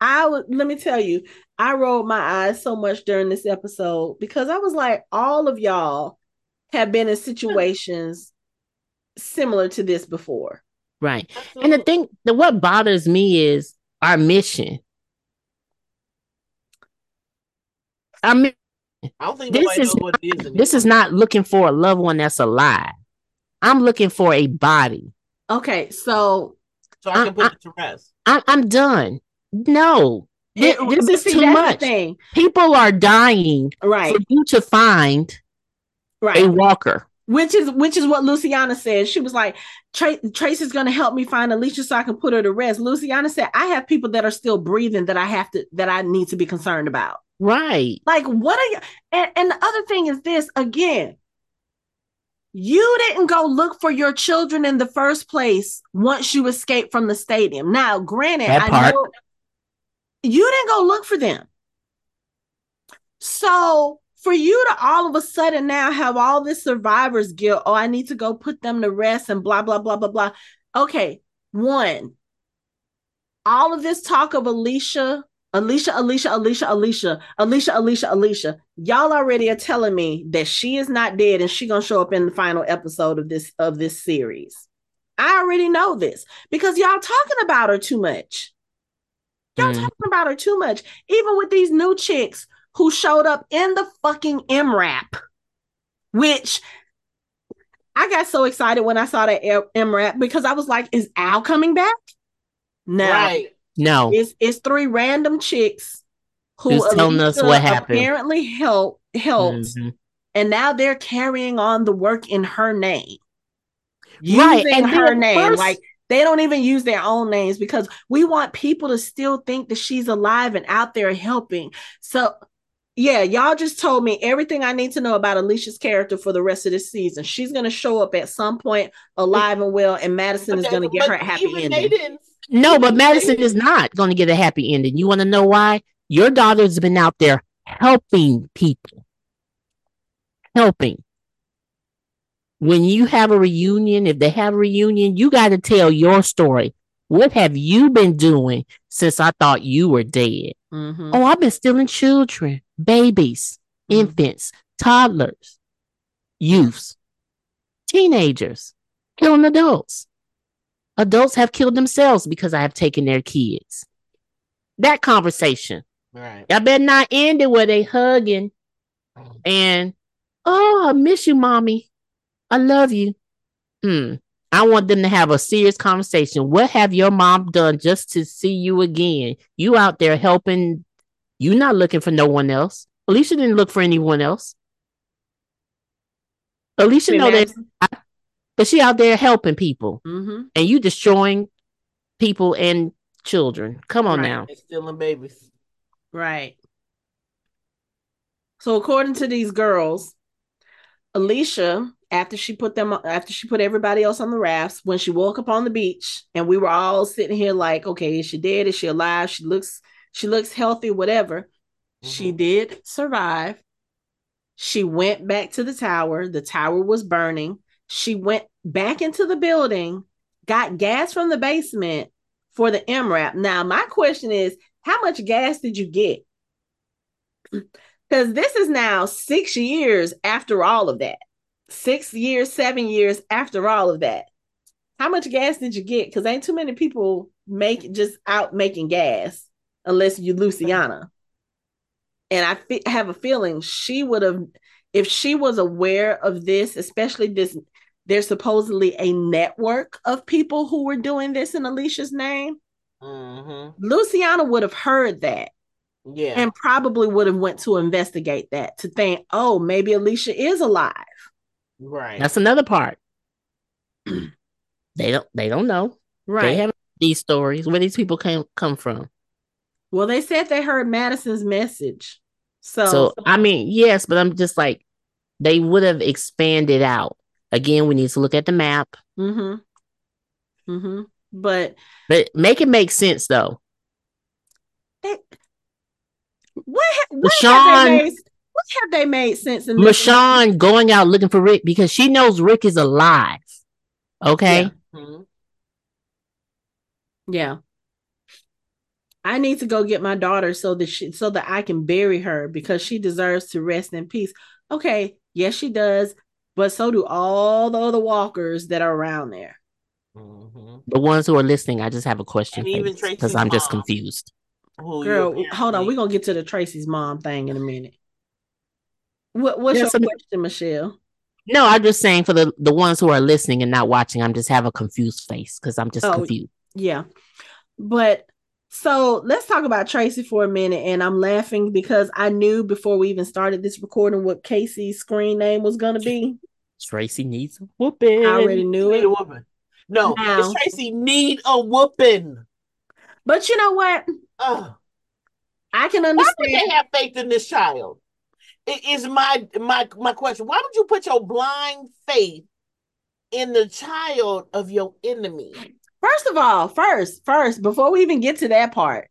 I would let me tell you, I rolled my eyes so much during this episode because I was like, all of y'all have been in situations similar to this before. Right. And the thing the what bothers me is our mission. I mean, I don't think this is knows what it is. This is not looking for a loved one that's alive. I'm looking for a body. Okay, so so I can I- put I- it to rest. I'm I'm done. No, Thi- it- this is see, too much. People are dying Right, for you to find right. a walker. which is which is what Luciana said. She was like, Tra- Tracy's going to help me find Alicia so I can put her to rest. Luciana said, I have people that are still breathing that I have to that I need to be concerned about. Right. Like, what are you? And, and the other thing is this again. You didn't go look for your children in the first place once you escaped from the stadium. Now, granted, I know you didn't go look for them. So for you to all of a sudden now have all this survivor's guilt, oh, I need to go put them to rest and blah, blah, blah, blah, blah. Okay, one, all of this talk of Alicia, Alicia, Alicia, Alicia, Alicia, Alicia, Alicia, Alicia, y'all already are telling me that she is not dead and she gonna show up in the final episode of this of this series. I already know this because y'all talking about her too much. Y'all Mm. talking about her too much. Even with these new chicks who showed up in the fucking MRAP, which I got so excited when I saw that MRAP because I was like, is Al coming back? No. Right. No. It's it's three random chicks who Who's telling us what happened. apparently helped helped, Mhm. and now they're carrying on the work in her name. Right, Using and her name. first- Like they don't even use their own names because we want people to still think that she's alive and out there helping. So yeah, y'all just told me everything I need to know about Alicia's character for the rest of this season. She's gonna show up at some point alive and well, and Madison is gonna get her a happy even they ending. didn't- No, but Madison is not going to get a happy ending. You want to know why? Your daughter's been out there helping people. Helping. When you have a reunion, if they have a reunion, you got to tell your story. What have you been doing since I thought you were dead? Mhm. Oh, I've been stealing children, babies, Mhm. infants, toddlers, youths, teenagers, killing adults. Adults have killed themselves because I have taken their kids. That conversation. Right. I better not end it where they hugging and oh, I miss you, mommy. I love you. Hmm. I want them to have a serious conversation. What have your mom done just to see you again? You out there helping. You not looking for no one else. Alicia didn't look for anyone else. Alicia know that, but she out there helping people, Mm-hmm. and you destroying people and children. Come on Right. now. And stealing babies. Right. So according to these girls, Alicia, after she put them after she put everybody else on the rafts, when she woke up on the beach and we were all sitting here like, okay, is she dead? Is she alive? She looks she looks healthy, whatever. She Mhm. did survive. She went back to the tower. The tower was burning. She went back into the building, got gas from the basement for the MRAP. Now, my question is, how much gas did you get? Because this is now six years after all of that. Six years, seven years after all of that. How much gas did you get? Because ain't too many people make just out making gas unless you Luciana. And I fe- have a feeling she would have, if she was aware of this, especially this, there's supposedly a network of people who were doing this in Alicia's name. Mhm. Luciana would have heard that Yeah. and probably would have went to investigate that to think, oh, maybe Alicia is alive. Right. That's another part. they don't. They don't know. Right. They haven't these stories. Where these people came come from. well, they said they heard Madison's message. So, So I mean, yes, but I'm just like they would have expanded out. Again, we need to look at the map, mm-hmm. Mm-hmm. But but make it make sense though. they, what, ha- what have Michonne- they made? What have they made sense in this? Michonne going out looking for Rick because she knows Rick is alive. Okay. Yeah. Mhm. Yeah. I need to go get my daughter so that she so that I can bury her because she deserves to rest in peace. Okay, yes, she does, but so do all the other walkers that are around there. Mhm. The ones who are listening, I just have a question because I'm just confused. Girl, hold on, we're gonna get to the Tracy's mom thing in a minute. What what's Yes, your I'm- question, Michelle? No, I'm just saying for the the ones who are listening and not watching, I'm just have a confused face because I'm just Oh, confused. Yeah. But so let's talk about Tracy for a minute. And I'm laughing because I knew before we even started this recording what Casey's screen name was gonna be. Tracy needs a whooping. I already knew Need it. a whooping. No, Now- Miss Tracy need a whooping. But you know what? Ugh. I can understand. Why would they have faith in this child? Is my my my question. Why would you put your blind faith in the child of your enemy? First of all, first, first, before we even get to that part,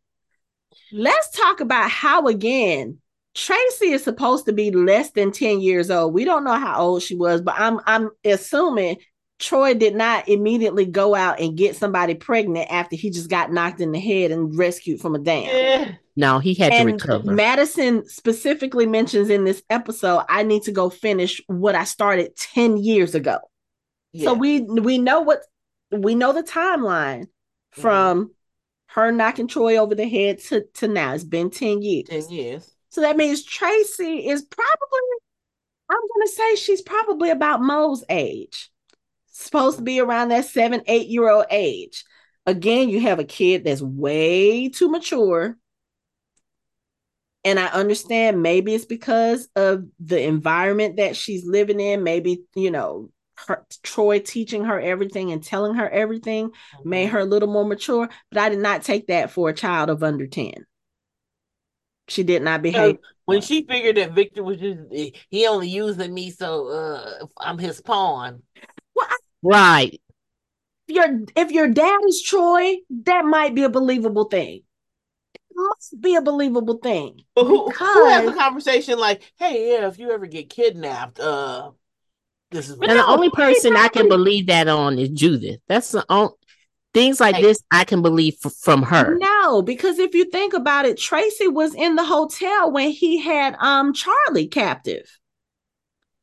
let's talk about how again Tracy is supposed to be less than 10 years old. We don't know how old she was, but I'm I'm assuming Troy did not immediately go out and get somebody pregnant after he just got knocked in the head and rescued from a dam. Yeah. No, he had to recover. Madison specifically mentions in this episode, I need to go finish what I started 10 years ago. So we we know what we know the timeline mm-hmm. from her knocking Troy over the head to, to now. It's been 10 years. ten years. So that means Tracy is probably, I'm gonna say she's probably about Mo's age. Supposed to be around that seven, eight year old age. again, you have a kid that's way too mature. And I understand maybe it's because of the environment that she's living in. Maybe, you know, her, Troy teaching her everything and telling her everything made her a little more mature. But I did not take that for a child of under 10. She did not behave. When she figured that Victor was just he only using me so uh I'm his pawn. Right. If your if your dad is Troy, that might be a believable thing. It must be a believable thing. But who, who has a conversation like, hey, yeah, if you ever get kidnapped, uh this is what And the only person I can believe that on is Judith. That's the only things like Hey. this I can believe f- from her. No, because if you think about it, Tracy was in the hotel when he had um Charlie captive.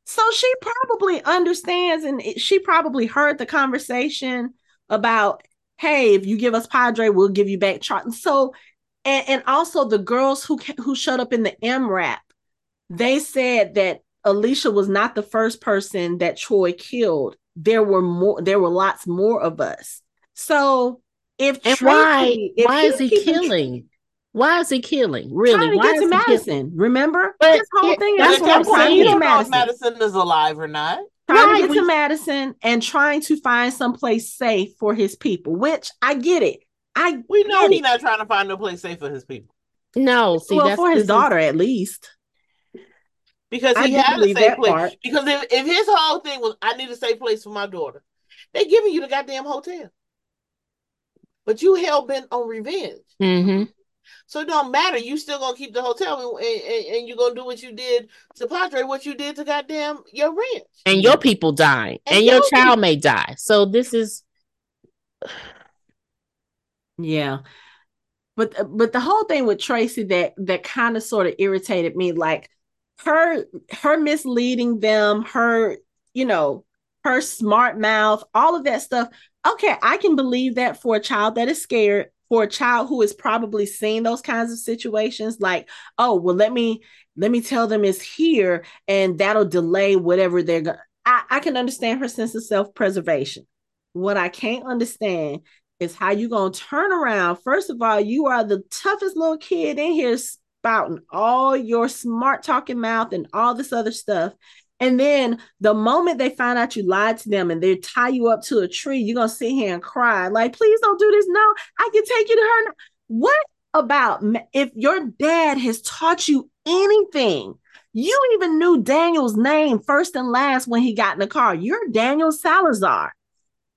So she probably understands and it- she probably heard the conversation about, hey, if you give us Padre, we'll give you back Charlie. So and, and also the girls who who showed up in the MRAP, they said that Alicia was not the first person that Troy killed. There were more, there were lots more of us. So if And Tracy, why if why is he killing? Why is he killing? Really? trying to Why get is to he killing? Madison. Remember, But his whole it- thing that's is what I'm trying to saying. You get to don't know if Madison. Madison is alive or not. Trying Right, to get we- to Madison and trying to find someplace safe for his people. Which I get it. I We know get he's not trying to find no place safe for his people. No, see well that's for this his is- daughter at least. Because he do had a safe that place. part. Because if, if his whole thing was I need a safe place for my daughter, they giving you the goddamn hotel. But you hell bent on revenge. Mhm. So it don't matter. You still gonna keep the hotel and, and, and you're gonna do what you did to Padre, what you did to goddamn your ranch. And your people dying. And And, your your child may die. So this is Yeah. But but the whole thing with Tracy that that kind of sort of irritated me like her her misleading them, her you know, her smart mouth, all of that stuff. Okay, I can believe that for a child that is scared, for a child who has probably seen those kinds of situations like, oh, well let me let me tell them it's here and that'll delay whatever they're going I, I can understand her sense of self-preservation. What I can't understand is how you gonna turn around. First of all, you are the toughest little kid in here spouting all your smart talking mouth and all this other stuff. And then the moment they find out you lied to them and they tie you up to a tree, you're gonna sit here and cry, like, please don't do this. No, I can take you to her. What about if your dad has taught you anything? You even knew Daniel's name first and last when he got in the car. You're Daniel Salazar.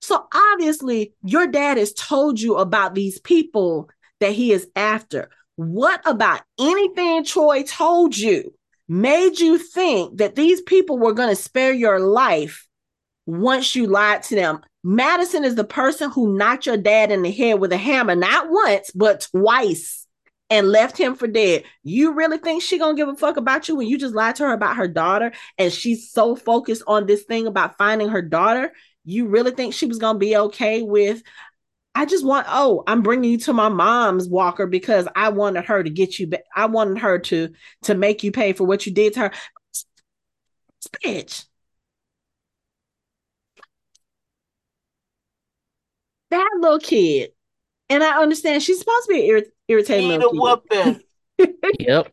So obviously, your dad has told you about these people that he is after. What about anything Troy told you made you think that these people were going to spare your life once you lied to them? Madison is the person who knocked your dad in the head with a hammer, not once, but twice, and left him for dead. You really think she gonna give a fuck about you when you just lied to her about her daughter and she's so focused on this thing about finding her daughter? You really think she was gonna be okay with? I just want. Oh, I'm bringing you to my mom's Walker because I wanted her to get you. back. I wanted her to to make you pay for what you did to her. Bitch. That little kid, and I understand she's supposed to be an irrit- irritating Need a kid, whooping. yep.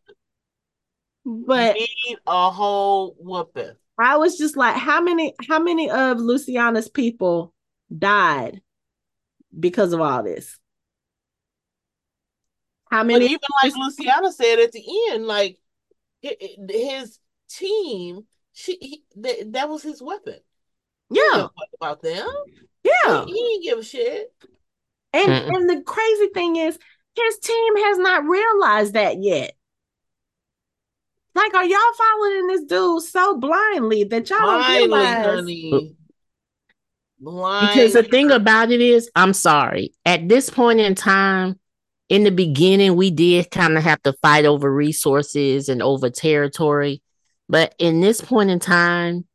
but Need a whole whooping. I was just like, how many, how many of Luciana's people died because of all this? How But many? even like Luciana said at the end, like hi- hi- his team, she he, that, that was his weapon. Yeah, give about them. yeah. He, he didn't give a shit. And Mm-mm. and the crazy thing is, his team has not realized that yet. Like, are y'all following this dude so blindly that y'all don't realize? honey. Blind. Because the thing about it is, I'm sorry. At this point in time, in the beginning, we did kind of have to fight over resources and over territory. But in this point in time,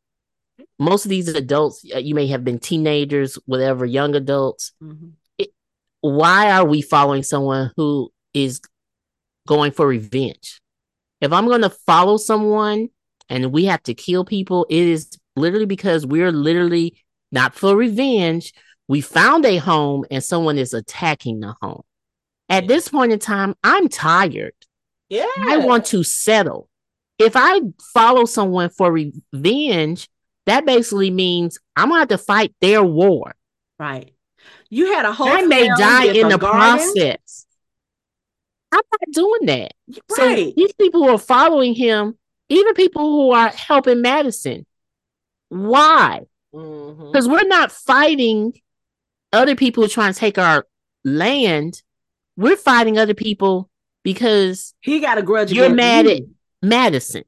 most of these adults, uh, you may have been teenagers, whatever, young adults. Mhm. Why are we following someone who is going for revenge? If I'm going to follow someone and we have to kill people, it is literally because we're literally not for revenge. We found a home and someone is attacking the home. At this point in time, I'm tired. Yeah. I want to settle. If I follow someone for revenge, that basically means I'm gonna have to fight their war. Right. You had a whole. I may die in the garden. process. I'm not doing that. So these people who are following him, even people who are helping Madison, why? Mhm. Because we're not fighting other people trying to take our land. We're fighting other people because he got a grudge. You're mad you. at Madison.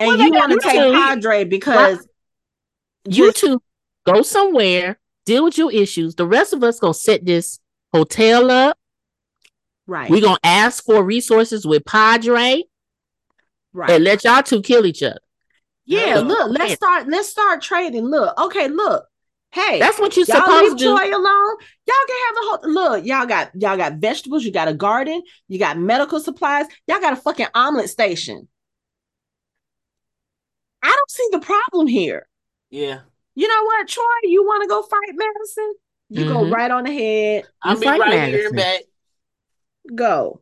and Well, you want to take Padre because You just- two go somewhere, deal with your issues. The rest of us gonna set this hotel up. right, We're gonna ask for resources with Padre right. and let y'all two kill each other. Yeah, No. look, let's start. Let's start trading. Look, okay, look. Hey, That's what you're supposed to do. Troy alone. Y'all can have the whole. Look, y'all got y'all got vegetables. You got a garden. You got medical supplies. Y'all got a fucking omelet station. I don't see the problem here. Yeah. You know what, Troy? You want to go fight Madison? You go Mhm. right on ahead. I'll be right here Madison. and back. Go.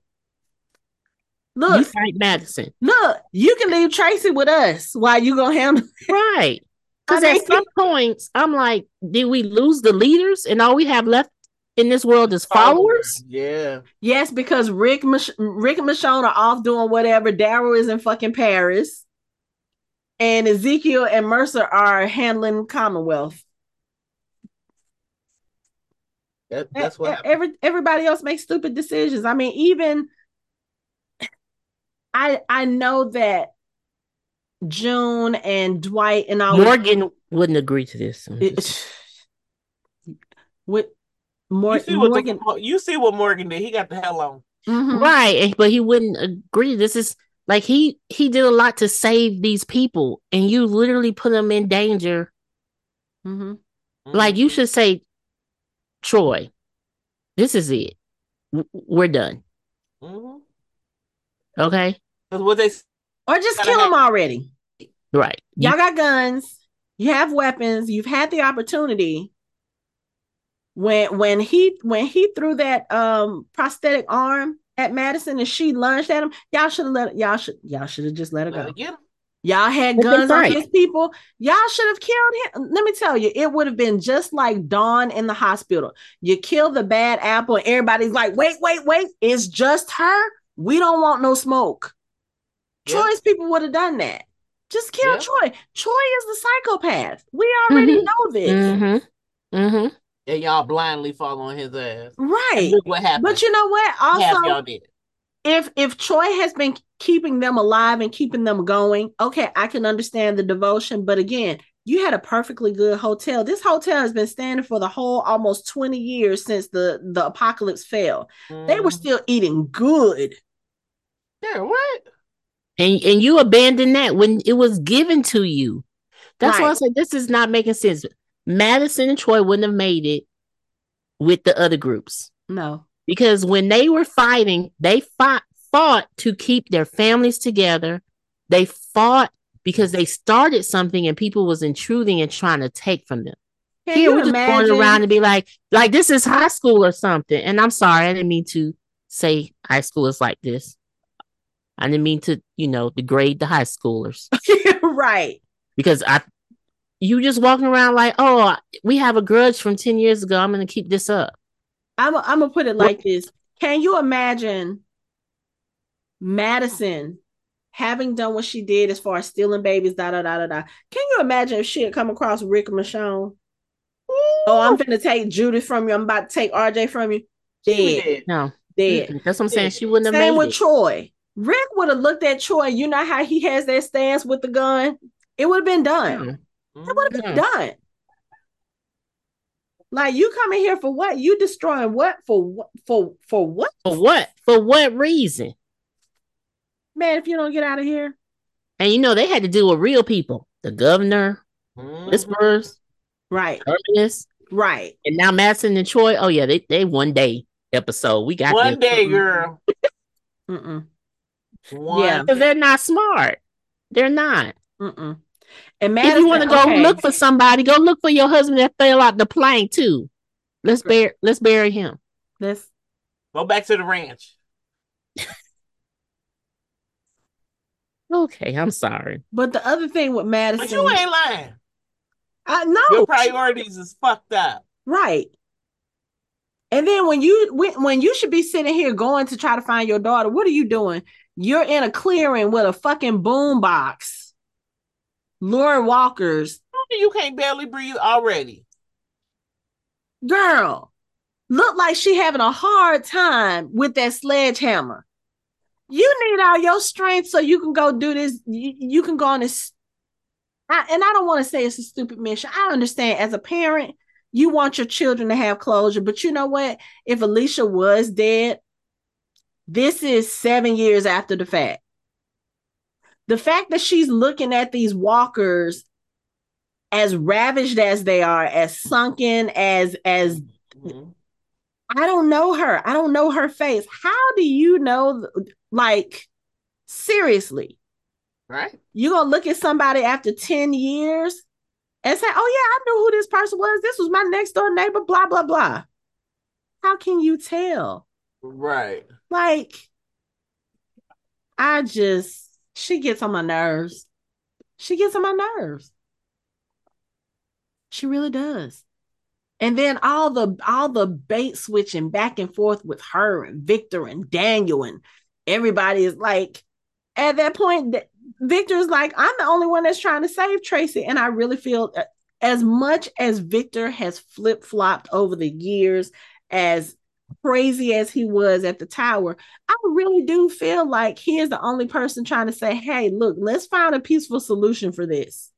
You Look, fight Madison. look. You can leave Tracy with us while you gonna handle. Right. Because at some points, I'm like, did we lose the leaders and all we have left in this world is followers? Yeah. Yes, because Rick, Mich- Rick and Michonne are off doing whatever. Daryl is in fucking Paris, and Ezekiel and Mercer are handling Commonwealth. That, that's what happened. every everybody else makes stupid decisions. I mean, even I I know that June and Dwight and all Morgan wouldn't agree to this. it, with Mor- you, see what Morgan. the, you see what Morgan did. He got the hell on. Mhm. Right, but he wouldn't agree. This is like he he did a lot to save these people, and you literally put them in danger. Mhm. Like you should say, Troy, this is it. W- We're done. Mm-hmm. Okay, what they Or just kill have- them already. right. You- Y'all got guns. You have weapons. You've had the opportunity. When when he when he threw that um prosthetic arm at Madison and she lunged at him, y'all should have let y'all should y'all should have just let her go. it get. Y'all had But they guns on his people. Y'all should have killed him. Let me tell you, it would have been just like Dawn in the hospital. You kill the bad apple, and everybody's like, wait, wait, wait, it's just her. We don't want no smoke. Yeah. Troy's people would have done that. Just kill. Troy. Troy is the psychopath. We already Mhm. know this. Mm-hmm. Mm-hmm. And y'all blindly following his ass. Right. And look what happened. But you know what? Half Also, y'all did. if if Troy has been keeping them alive and keeping them going, okay, I can understand the devotion. But again, you had a perfectly good hotel. This hotel has been standing for the whole almost 20 years since the the apocalypse fell. They were Mhm. still eating good. Yeah, what? And and you abandoned that when it was given to you. That's why I Right. said this is not making sense. Madison and Troy wouldn't have made it with the other groups No. because when they were fighting, they fought fought to keep their families together. They fought because they started something and people was intruding and trying to take from them. Can Here we're just imagine? going around and be like, like this is high school or something. And I'm sorry, I didn't mean to say high school is like this. I didn't mean to, you know, degrade the high schoolers right. because I, you just walking around like, oh, we have a grudge from ten years ago. I'm gonna keep this up. I'm I'm gonna put it like this. Can you imagine Madison having done what she did as far as stealing babies, da da da da da? Can you imagine if she had come across Rick and Michonne? Oh, I'm gonna take Judith from you. I'm about to take RJ from you. We Dead, did. No, dead. That's what I'm saying. She wouldn't have Same made with it. Troy. Rick would have looked at Troy. You know how he has that stance with the gun. It would have been done. No. It would have been done. Like you coming here for what? You destroying what? For what? For for what? For what? For what reason? Man, if you don't get out of here. And you know they had to deal with real people. The governor, Mhm. whisperers, Right, Terminus, right. and now Madison and Troy. Oh yeah, they they one day episode. We got One this. day, girl. Mm-mm, One Yeah. because they're not smart. They're not. mm-mm. And if you want to go okay, look for somebody, go look for your husband that fell out the plane too. Let's bury let's bury him. let's Go back to the ranch. Okay, I'm sorry. But the other thing with Madison, But you ain't lying. I know Your priorities is fucked up. right. And then when you when, when you should be sitting here going to try to find your daughter, what are you doing? You're in a clearing with a fucking boom box, luring walkers. You can't barely breathe already. Girl, look like she having a hard time with that sledgehammer. You need all your strength so you can go do this. You, you can go on this. I, and I don't want to say it's a stupid mission. I understand as a parent, you want your children to have closure. But you know what? If Alicia was dead, this is seven years after the fact. The fact that she's looking at these walkers as ravaged as they are, as sunken, as as Mhm. I don't know her. I don't know her face. How do you know? Like, seriously, Right? You're gonna look at somebody after 10 years and say, Oh, yeah, I knew who this person was. This was my next door neighbor, blah, blah, blah. How can you tell? Right. Like, I just, she gets on my nerves. She gets on my nerves. She really does. And then all the all the bait switching back and forth with her and Victor and Daniel and everybody is like at that point Victor's like I'm the only one that's trying to save Tracy and I really feel uh, as much as Victor has flip-flopped over the years as crazy as he was at the tower I really do feel like he is the only person trying to say hey look let's find a peaceful solution for this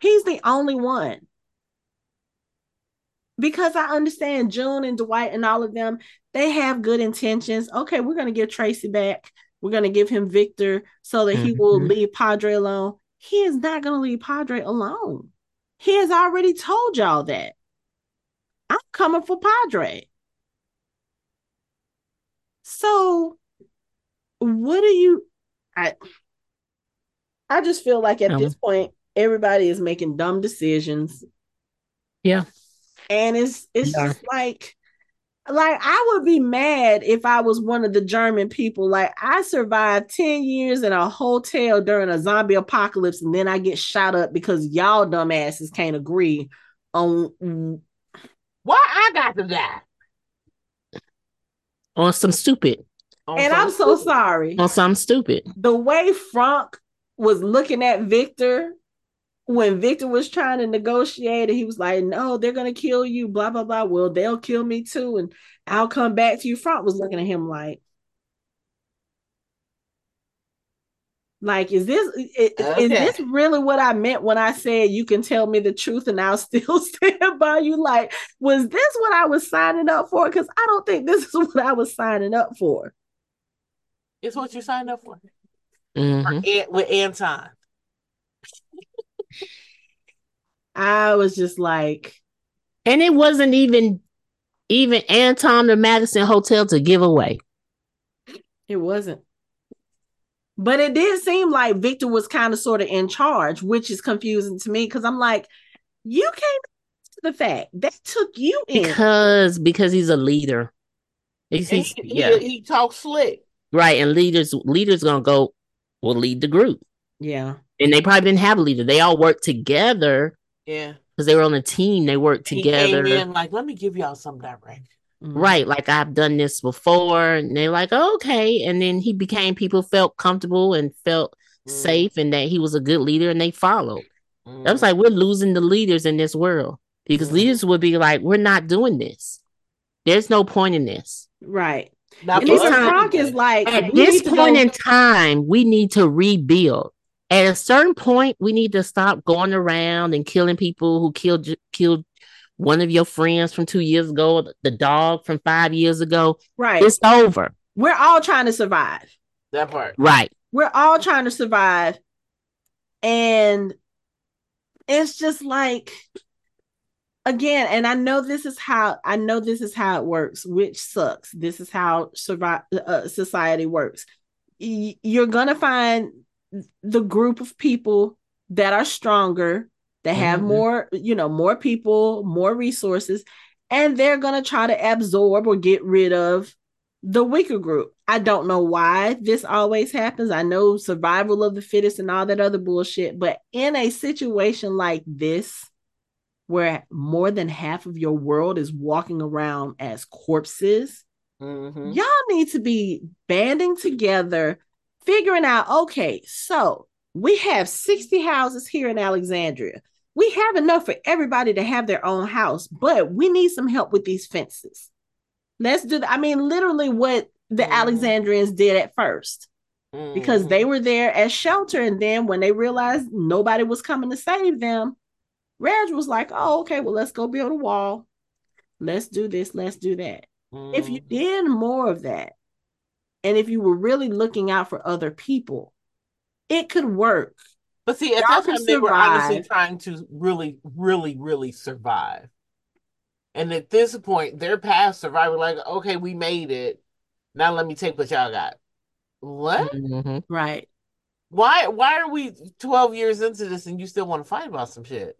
he's the only one because I understand June and Dwight and all of them, they have good intentions. Okay, we're going to give Tracy back. We're going to give him Victor so that he will Mhm. leave Padre alone. He is not going to leave Padre alone. He has already told y'all that. I'm coming for Padre. So, what do you I I just feel like at Um, this point everybody is making dumb decisions Yeah. and it's it's Yeah. just like like I would be mad if I was one of the German people. Like I survived 10 years in a hotel during a zombie apocalypse, and then I get shot up because y'all dumbasses can't agree on Why I got to die? On some stupid. On and some I'm so stupid- sorry. On some stupid. The way Frank was looking at Victor when Victor was trying to negotiate, and he was like, No, they're gonna kill you, blah blah blah. Well, they'll kill me too, and I'll come back to you. Frank was looking at him like, like, is this i- i- is this really what I meant when I said you can tell me the truth and I'll still stand by you? Like, was this what I was signing up for? Because I don't think this is what I was signing up for. It's what you signed up for. Mhm. An- with Anton. I was just like, And it wasn't even even Anton the Madison Hotel to give away. It wasn't. But it did seem like Victor was kind of sort of in charge, which is confusing to me because I'm like, you came to the fact that took you in. Because because he's a leader. He's, he's- he, yeah. he, he talks slick. Right. And leaders leaders gonna go will lead the group. yeah. And they probably didn't have a leader. They all worked together Yeah. because they were on a team. They worked He together. came in like, let me give y'all some direction. Mhm. Right, like I've done this before, and they're like, okay. And then he became people felt comfortable and felt Mm, safe, and that he was a good leader, and they followed. mm. I was like, we're losing the leaders in this world because Mhm. leaders would be like, we're not doing this. There's no point in this. Right. Not And this even time- is like, At this point go- in time, we need to rebuild. At a certain point, we need to stop going around and killing people who killed killed one of your friends from two years ago, the dog from five years ago. right. It's over. We're all trying to survive. that part. Right. We're all trying to survive. And it's just like, again, and I know this is how I know this is how it works, which sucks. This is how survive uh, society works. Y- You're gonna find the group of people that are stronger, that have Mhm. more, you know, more people, more resources, and they're going to try to absorb or get rid of the weaker group. I don't know why this always happens. I know survival of the fittest and all that other bullshit, but in a situation like this, where more than half of your world is walking around as corpses, Mhm. y'all need to be banding together, figuring out okay, so we have 60 houses here in Alexandria. We have enough for everybody to have their own house, but we need some help with these fences. Let's do that. I mean, literally what the Mhm. Alexandrians did at first because Mhm. they were there as shelter. And then when they realized nobody was coming to save them, Reg was like, oh, okay, well, let's go build a wall. Let's do this. Let's do that. If you Mhm. did more of that, and if you were really looking out for other people, it could work. But see, at Y'all that can time, they were honestly trying to really, really, really survive. And at this point, they're past survival. Like, okay, we made it. Now let me take what y'all got. What? Mhm. Right. Why? Why are we twelve years into this and you still want to fight about some shit?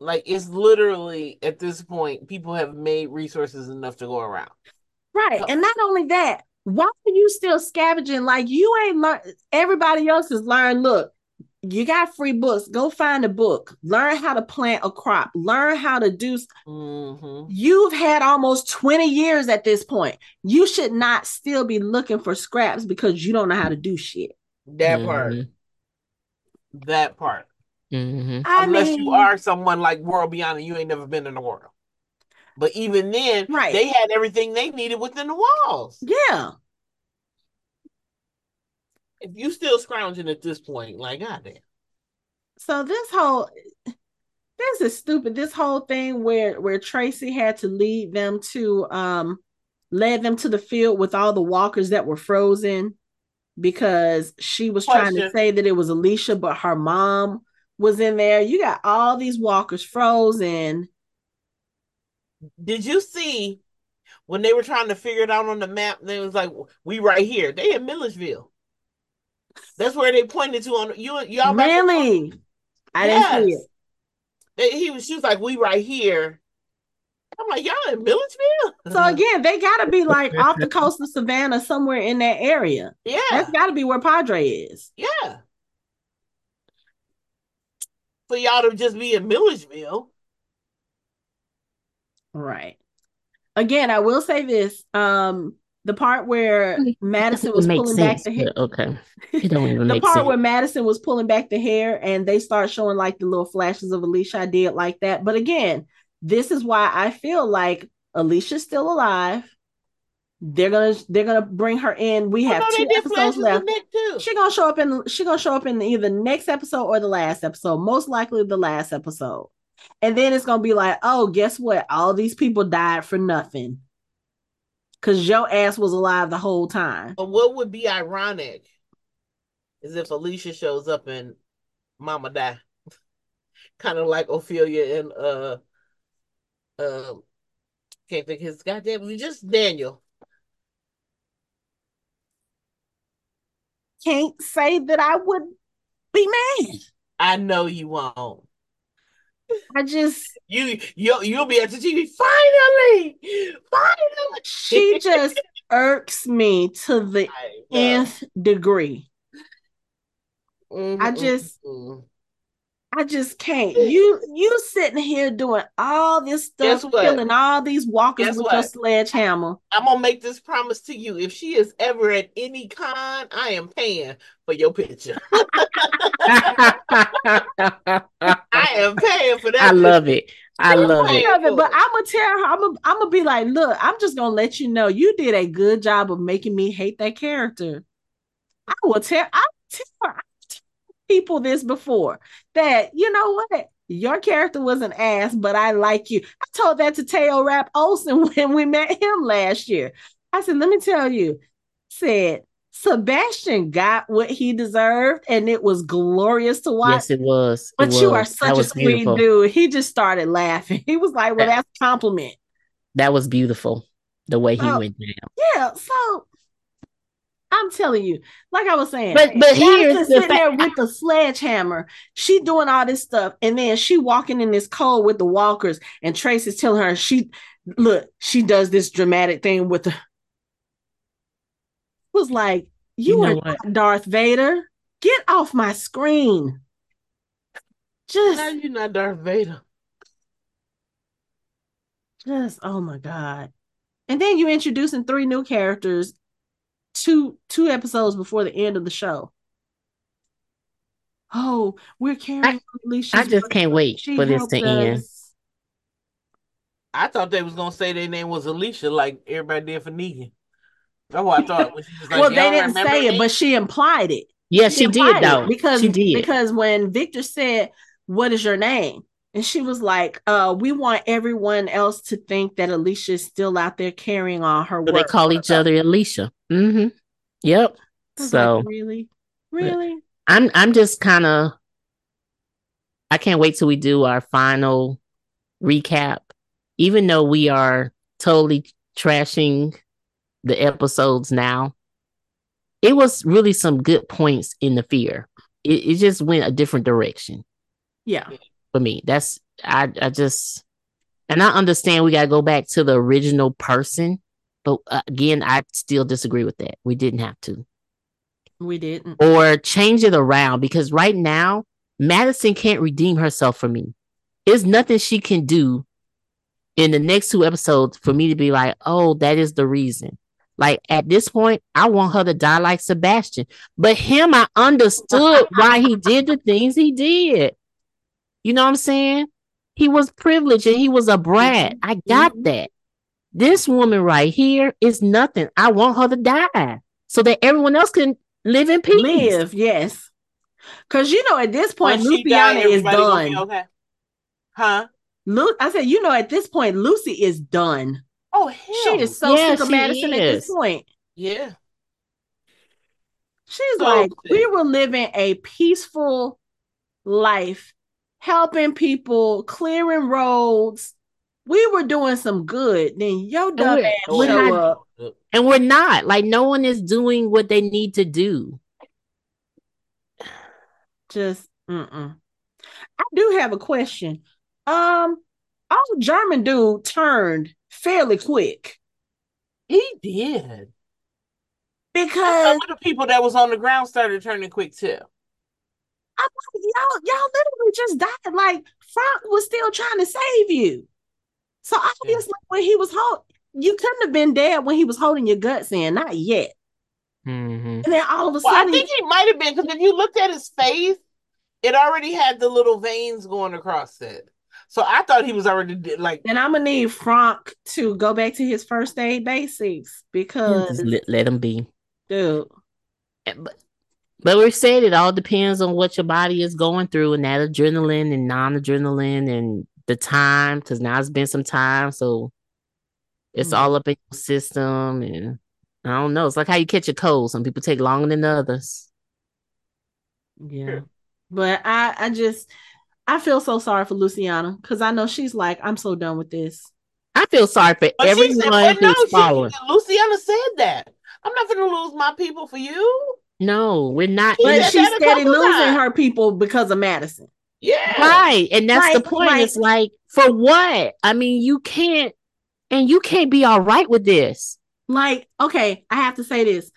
Like, it's literally at this point, people have made resources enough to go around. Right. Oh. And not only that, why are you still scavenging? Like you ain't learned everybody else has learned. Look, you got free books. Go find a book. Learn how to plant a crop. Learn how to do hmm You've had almost 20 years at this point. You should not still be looking for scraps because you don't know how to do shit. That part. Mhm. That part. Mhm. I Unless mean, you are someone like World Beyond and you ain't never been in the world. But even then, Right. they had everything they needed within the walls. yeah. If you still scrounging at this point, like goddamn. So this whole this is stupid. This whole thing where where Tracy had to lead them to um led them to the field with all the walkers that were frozen because she was trying to say that it was Alicia, but her mom was in there. You got all these walkers frozen. Did you see when they were trying to figure it out on the map? They was like, "We right here." They in Milledgeville. That's where they pointed to on you. Y'all? Really? I didn't see it. They, he was. She was like, "We right here." I'm like, "Y'all in Milledgeville?" So again, they gotta be like off the coast of Savannah, somewhere in that area. yeah, That's gotta be where Padre is. yeah. For y'all to just be in Milledgeville, Right. Again, I will say this. Um, the part where Madison was pulling sense, back the hair. okay. It don't even The make part sense. where Madison was pulling back the hair and they start showing like the little flashes of Alicia. I did like that. But again, this is why I feel like Alicia's still alive. They're gonna they're gonna bring her in. We oh, have no, two did episodes left. of Nick too. She gonna show up in she gonna show up in either next episode or the last episode. Most likely the last episode. And then it's gonna be like, oh, guess what? All these people died for nothing. Cause your ass was alive the whole time. But what would be ironic is if Alicia shows up and Mama die, kind of like Ofelia and uh, um, can't think his goddamn. Just Daniel. Can't say that I would be mad. I know you won't. I just You you you'll be at the TV. Finally, finally. she just irks me to the I know. nth degree. Mhm, I just- mhm. I just can't. You you sitting here doing all this stuff, killing all these walkers Guess with your sledgehammer. I'm gonna make this promise to you. If she is ever at any con, I am paying for your picture. I am paying for that. I love it. I You're love it. of it, but I'm gonna tell her, I'm gonna, I'm gonna be like, look, I'm just gonna let you know you did a good job of making me hate that character. I will tell, I tell her, I've people this before that you know what, your character was an ass, but I like you. I told that to Teo Rapp-Olsson when we met him last year. I said, let me tell you, said Sebastian got what he deserved, and it was glorious to watch. Yes, it was. It But you are such a sweet beautiful. dude. He just started laughing. He was like, Well, that's a compliment. That was beautiful. The way he Oh. went down. Yeah. So I'm telling you, like I was saying, But but here's the sitting there with the sledgehammer. She doing all this stuff, and then she walking in this cold with the walkers, and Tracy's telling her she look, she does this dramatic thing with the was like, you, You know are what? not Darth Vader. Get off my screen. Just How you're not Darth Vader? just oh my god. And then you introducing three new characters two two episodes before the end of the show. Oh, we're carrying Alicia's I just can't wait She for this helped to end. I thought they was gonna say their name was Alicia, like everybody did for Negan. That's what I thought. When she was like, well, they didn't remember say it, but she implied it. Yeah, she did though. because she did. because when Victor said, "What is your name?" and she was like, "Uh, we want everyone else to think that Alicia is still out there carrying on her So work." they call each other Alicia. Mm-hmm. Yep. So like, really, really, I'm I'm just kind of I can't wait till we do our final recap. Even though we are totally trashing the episodes now, it was really some good points in the fear. It, it just went a different direction yeah, for me. That's I I just and I understand we got to go back to the original person, but uh, again, I still disagree with that. We didn't have to we didn't. or change it around because right now Madison can't redeem herself for me. There's nothing she can do in the next two episodes for me to be like, oh, that is the reason. Like at this point, I want her to die like Sebastian. But him, I understood why he did the things he did. You know what I'm saying? He was privileged and he was a brat. I got Mhm. that. This woman right here is nothing. I want her to die so that everyone else can live in peace. Live, yes, because you know at this point, When she died, is everybody gonna be done. Okay. Huh? Lu- I said, you know, at this point, Lucy is done. Oh hell. She is so Yeah, sick of she Madison at this point. Yeah. She's So like, sick. we were living a peaceful life, helping people, clearing roads. We were doing some good. Then your dumb we're- ass we're show not- up. And we're not. Like no one is doing what they need to do. Just, mm-mm. I do have a question. Um, our German dude turned fairly quick He did. because Some of the people that was on the ground started turning quick too. I'm like, y'all, y'all literally just died. Like Frank was still trying to save you. So obviously, when he was hold, you couldn't have been dead when he was holding your guts in, not yet. Mm-hmm. And then all of a Well, I think he might have been because if you looked at his face, it already had the little veins going across it. So I thought he was already de- like And I'm gonna need Frank to go back to his first aid basics because, let, let them be. dude, But, but we said it all depends on what your body is going through and that adrenaline and non-adrenaline and the time because now it's been some time so it's Mhm. all up in your system and i don't know it's like how you catch a cold some people take longer than others yeah. But I, I just, I feel so sorry for Luciana because I know she's like, I'm so done with this. i feel sorry for But everyone said, but no, who's she, following Luciana said that. I'm not gonna lose my people for you. no we're not She But she's that a steady losing times. her people because of Madison. Yeah. Right. And that's the point. like- it's like, for what? I mean, you can't, and you can't be all right with this. Like, okay, I have to say this.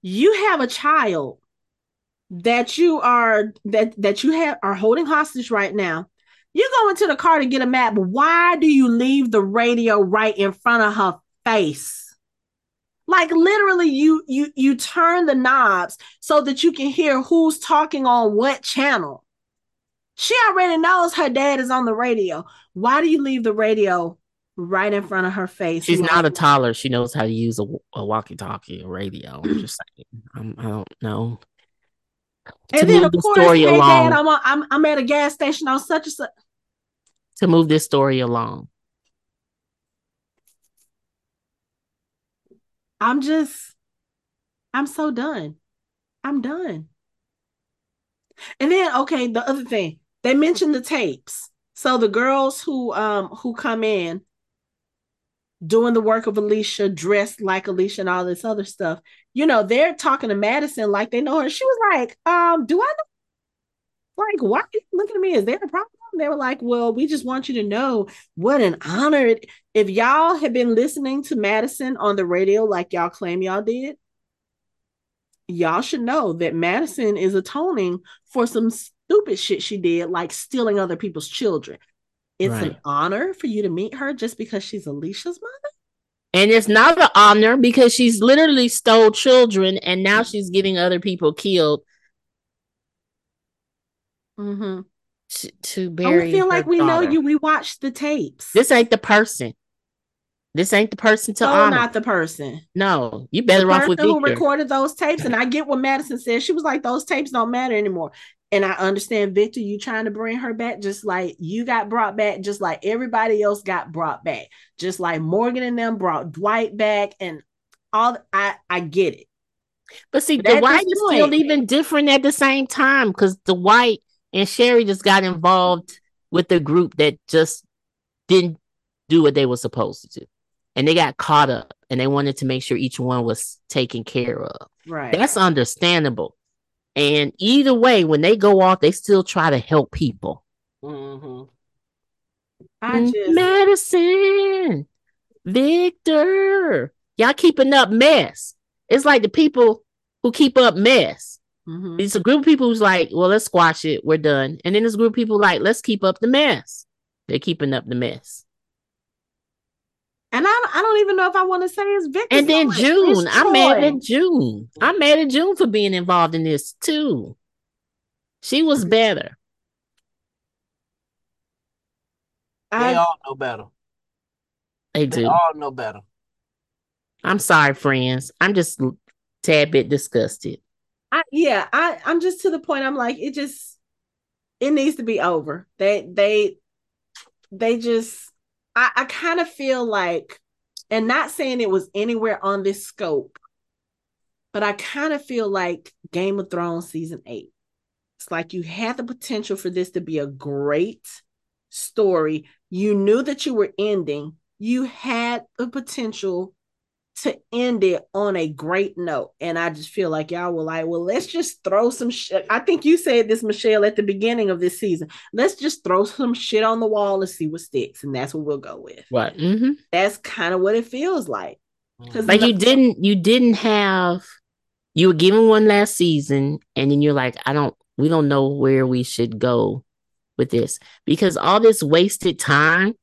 You have a child that you are that that you have are holding hostage right now. You go into the car to get a map. Why do you leave the radio right in front of her face? Like literally you you you turn the knobs so that you can hear who's talking on what channel. She already knows her dad is on the radio. Why do you leave the radio right in front of her face? She's not a toddler. She knows how to use a, a walkie-talkie, a radio. I'm just saying. I'm, I don't know. To And then of the course, story hey along. dad, I'm, on, I'm I'm at a gas station on such and such. To move this story along. I'm just, I'm so done. I'm done. And then okay, the other thing they mentioned the tapes. So the girls who um who come in, doing the work of Alicia, dressed like Alicia, and all this other stuff. You know, they're talking to Madison like they know her. She was like, um, do I know? Like, why are you looking at me? Is there a problem? They were like, well, we just want you to know what an honor. It, if y'all had been listening to Madison on the radio like y'all claim y'all did, y'all should know that Madison is atoning for some stupid shit she did, like stealing other people's children. It's Right. an honor for you to meet her just because she's Alicia's mother. And it's not an honor because she's literally stole children and now she's getting other people killed Mm-hmm. to, to bury. we feel like we know you. We watched the tapes. This ain't the person. This ain't the person to so honor. not the person. no, you The better off person with who recorded those tapes, and I get what Madison said. She was like, "Those tapes don't matter anymore." And I understand, Victor, you trying to bring her back, just like you got brought back, just like everybody else got brought back, just like Morgan and them brought Dwight back, and all. I I get it. But see, But Dwight is still even different at the same time because Dwight and Sherry just got involved with the group that just didn't do what they were supposed to do. And they got caught up and they wanted to make sure each one was taken care of. Right. That's understandable. And either way, when they go off, they still try to help people. hmm I just Madison, Victor, y'all keeping up mess. It's like the people who keep up mess. Mhm. It's a group of people who's like, well, let's squash it. We're done. And then there's a group of people like, let's keep up the mess. They're keeping up the mess. And I, I don't even know if I want to say it's Victor. And then June, I'm mad at June. I'm mad at June for being involved in this too. She was mm-hmm. better. They I, all know better. They They do. all know better. I'm sorry, friends. I'm just a tad bit disgusted. I yeah, I I'm just to the point. I'm like, it just it needs to be over. They they they just I, I kind of feel like, and not saying it was anywhere on this scope, but I kind of feel like Game of Thrones season eight. It's like you had the potential for this to be a great story. You knew that you were ending. You had the potential to end it on a great note. And I just feel like y'all were like, well, let's just throw some shit. I think you said this, Michelle, at the beginning of this season. Let's just throw some shit on the wall and see what sticks. And that's what we'll go with. What? hmm That's kind of what it feels like. 'Cause Like you no- didn't, you didn't have. You were given one last season, and then you're like, I don't. We don't know where we should go with this because all this wasted time,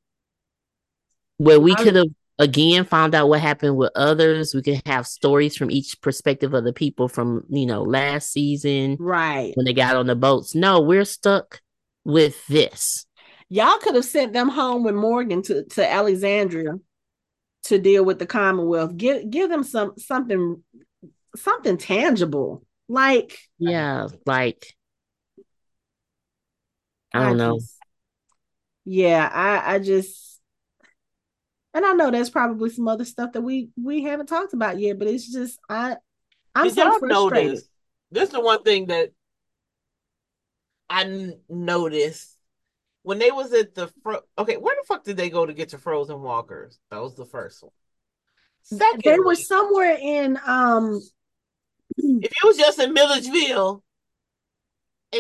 where we could have again found out what happened with others. We could have stories from each perspective of the people from you know last season Right. when they got on the boats. No, we're stuck with this. Y'all could have sent them home with Morgan to, to Alexandria to deal with the Commonwealth. Give give them some something something tangible. Like Yeah, like I don't know. just- yeah, I I just and I know there's probably some other stuff that we we haven't talked about yet, but it's just I I'm Did so frustrated. notice? This is the one thing that I n- noticed when they was at the fro- okay. Where the fuck did they go to get the frozen walkers? That was the first one. They were somewhere in um if it was just in Milledgeville,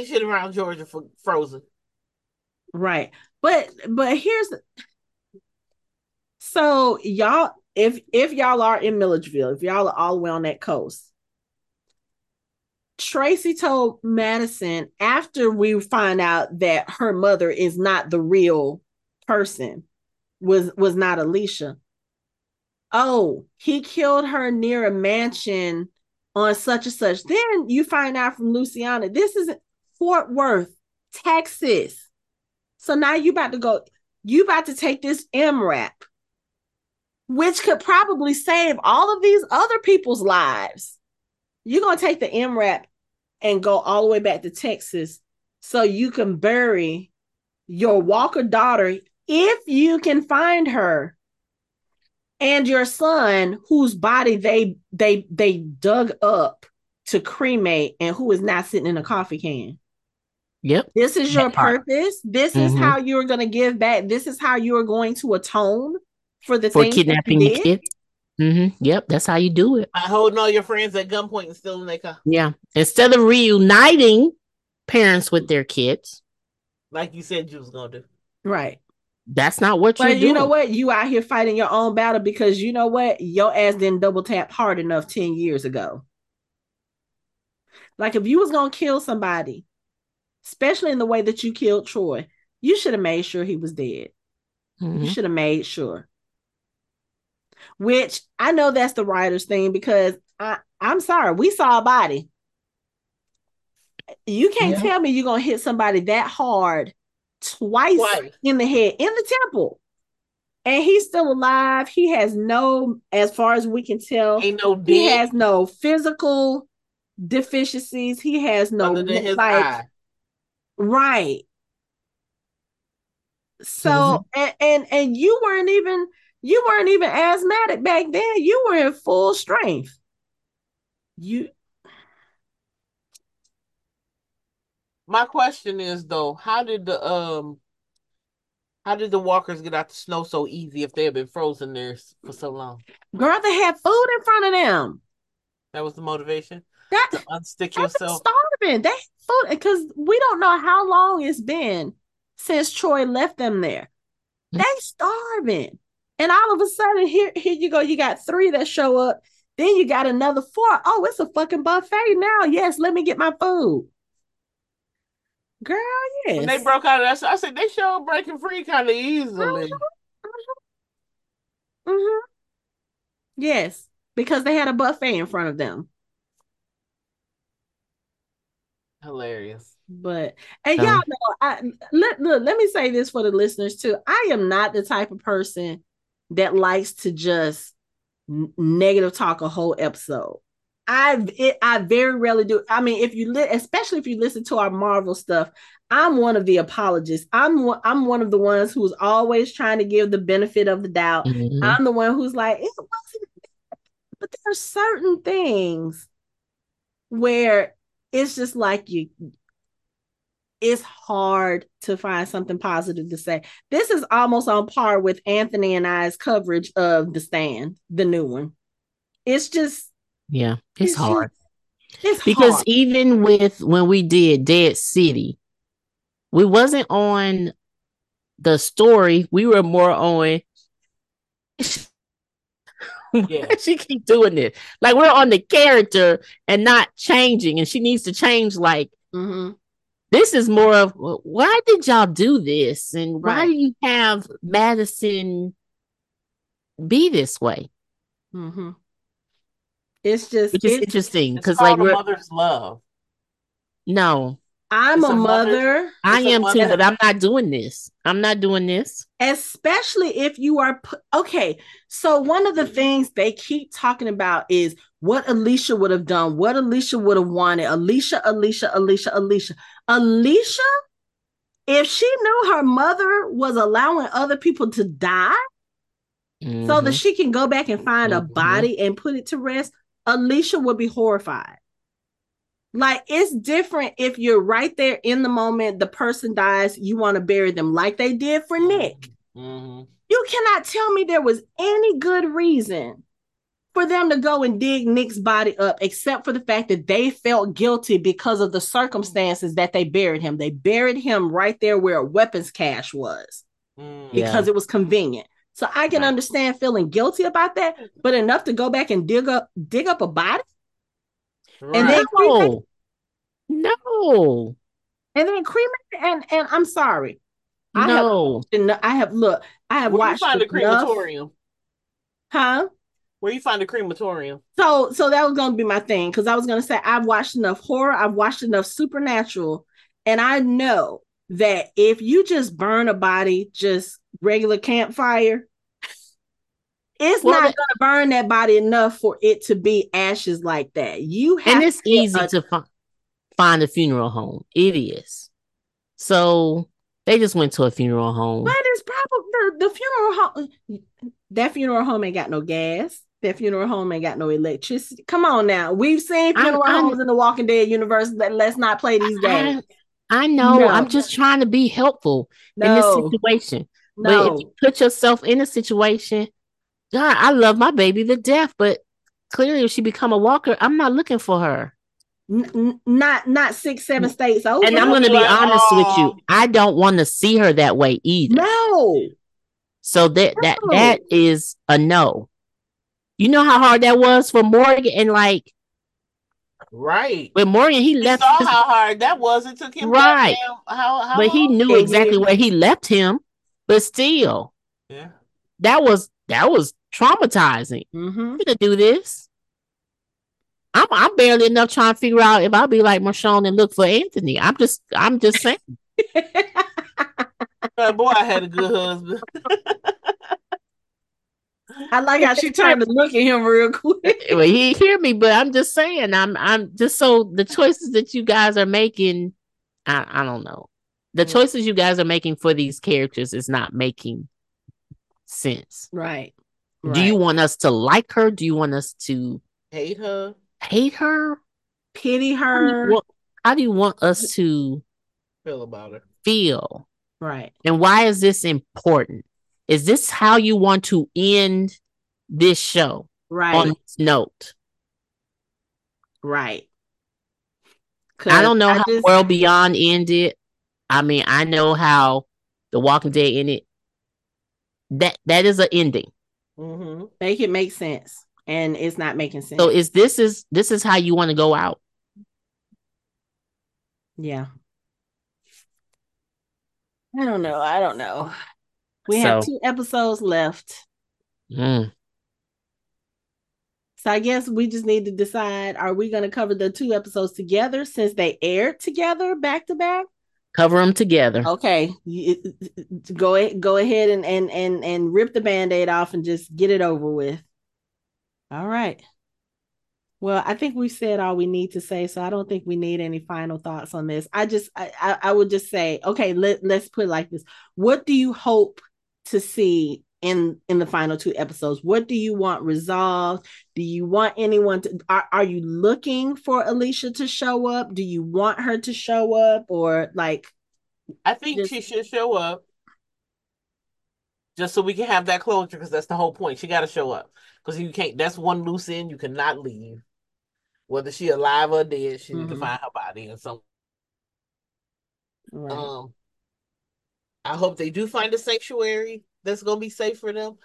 should around Georgia for frozen. right. But but here's the so y'all if if y'all are in Milledgeville, if y'all are all the way on that coast, Tracy told Madison after we find out that her mother is not the real person, was was not Alicia. Oh, he killed her near a mansion on such and such. Then you find out from Luciana, this is Fort Worth, Texas. So now you about to go, you about to take this MRAP, which could probably save all of these other people's lives. You're gonna take the MRAP and go all the way back to Texas so you can bury your Walker daughter if you can find her and your son whose body they they they dug up to cremate and who is not sitting in a coffee can. Yep. This is your purpose. This is Mhm. how you're going to give back. This is how you are going to atone for the for things kidnapping the did? kid. Mm-hmm. Yep, that's how you do it. By holding all your friends at gunpoint and stealing their car. Yeah. Instead of reuniting parents with their kids, Like you said you was gonna do. Right. that's not what you're But you know what? You out here fighting your own battle because you know what? Your ass didn't double tap hard enough 10 years ago. Like if you was gonna kill somebody, especially in the way that you killed Troy, you should have made sure he was dead. You Mhm. should have made sure. Which I know that's the writer's thing because I, I'm sorry, we saw a body. You can't Yeah. tell me you're gonna hit somebody that hard twice Twice. in the head in the temple. And he's still alive. He has no, as far as we can tell, Ain't no he has no physical deficiencies. He has no other than his like eye. Right. So Mm-hmm. and, and and you weren't even you weren't even asthmatic back then. You were in full strength. You My question is though, how did the um how did the walkers get out the snow so easy if they had been frozen there for so long? girl, they had food in front of them. That was the motivation That to unstick yourself. starving. They food because we don't know how long it's been since Troy left them there. They starving. And all of a sudden, here, here you go. You got three that show up. Then you got another four. Oh, it's a fucking buffet now. Yes, let me get my food. Girl, yes. When they broke out of that, I said they showed breaking free kind of easily. hmm Yes, because they had a buffet in front of them. Hilarious. But and Um, y'all know, I let look, let me say this for the listeners too. I am not the type of person that likes to just negative talk a whole episode. I it, I very rarely do. I mean, if you li- especially if you listen to our Marvel stuff, I'm one of the apologists. I'm one, I'm one of the ones who's always trying to give the benefit of the doubt. Mhm. I'm the one who's like, it wasn't, but there are certain things where it's just like you, it's hard to find something positive to say. This is almost on par with Anthony and I's coverage of The Stand, the new one. It's just, yeah, it's it's hard. just- it's because hard. even with when we did Dead City, we wasn't on the story. We were more on. Yeah. she keep doing this. Like we're on the character and not changing, and she needs to change. Like Mhm. This is more of well, why did y'all do this, and why Right. do you have Madison be this way? Mhm. It's just, Which is it's, interesting because like a we're mother's love. no, I'm a a mother- mother. I It's a am too, but I'm not doing this. I'm not doing this. especially if you are pu- okay so one of the things they keep talking about is what alicia would have done what alicia would have wanted alicia alicia alicia alicia alicia if she knew her mother was allowing other people to die so Mhm. that she can go back and find a Mhm. body and put it to rest alicia would be horrified like it's different if you're right there in the moment the person dies you want to bury them like they did for nick hmm you cannot tell me there was any good reason for them to go and dig Nick's body up, except for the fact that they felt guilty because of the circumstances that they buried him. They buried him right there where a weapons cache was Mm. Yeah. because it was convenient. So I can Right. understand feeling guilty about that, but enough to go back and dig up dig up a body Right. and then cremate no, no, and then cremate and and I'm sorry. I have no. I have look, I have Where you watched find a enough, crematorium? huh? Where you find a crematorium? So, so that was going to be my thing because I was going to say I've watched enough horror, I've watched enough supernatural, and I know that if you just burn a body, just regular campfire, it's Well, not going to burn that body enough for it to be ashes like that. You have And it's to easy a- to fi- find a funeral home. It is. So they just went to a funeral home. but it's probably the, the funeral home. That funeral home ain't got no gas. That funeral home ain't got no electricity. Come on now, we've seen funeral I'm- homes in the Walking Dead universe. That let's not play these games. I, I know. No. I'm just trying to be helpful in this situation. But if you put yourself in a situation, God, I love my baby to death, but clearly if she become a walker, I'm not looking for her. N- not not six, seven states over. And I'm gonna be like, honest with you. I don't want to see her that way either. no. So that that that is a no. You know how hard that was for Morgan and like Right. But Morgan, he You left saw his- how hard that was. It took him Right. goddamn- How, how but he knew exactly yeah. where he left him. But still, Yeah. that was that was traumatizing. Mm-hmm. to do this. I'm I'm barely enough trying to figure out if I'll be like Michonne and look for Anthony. I'm just I'm just saying. Boy, I had a good husband. I like how she turned to look at him real quick. well, he hear me, but I'm just saying. I'm I'm just so the choices that you guys are making. I I don't know. The Mm. choices you guys are making for these characters is not making sense. Right. Do you want us to like her? Do you want us to Hate her. hate her? pity How do you her? how do you want us to Feel about her. feel? Right. And why is this important? Is this how you want to end this show Right. on this note? right. I don't know 'Cause how just- World Beyond ended. I mean, I know how The Walking Dead ended. That that is an ending. Mm-hmm. make it make sense, and it's not making sense. So is this is this is how you want to go out? yeah. I don't know. I don't know. We have two episodes left. Mm. So I guess we just need to decide are we going to cover the two episodes together since they aired together back to back? Cover them together. Okay, go go ahead and and and and rip the band-aid off and just get it over with. All right. Well, I think we said all we need to say, so I don't think we need any final thoughts on this. I just I I, I would just say, okay, let let's put it like this. What do you hope to see in in the final two episodes? What do you want resolved? Do you want anyone to are, are you looking for Alicia to show up? Do you want her to show up or like I think Just- she should show up just so we can have that closure because that's the whole point. She got to show up because you can't. That's one loose end you cannot leave. Whether she alive or dead, she need to Mhm. find her body and some. right. Um, I hope they do find a sanctuary that's gonna be safe for them.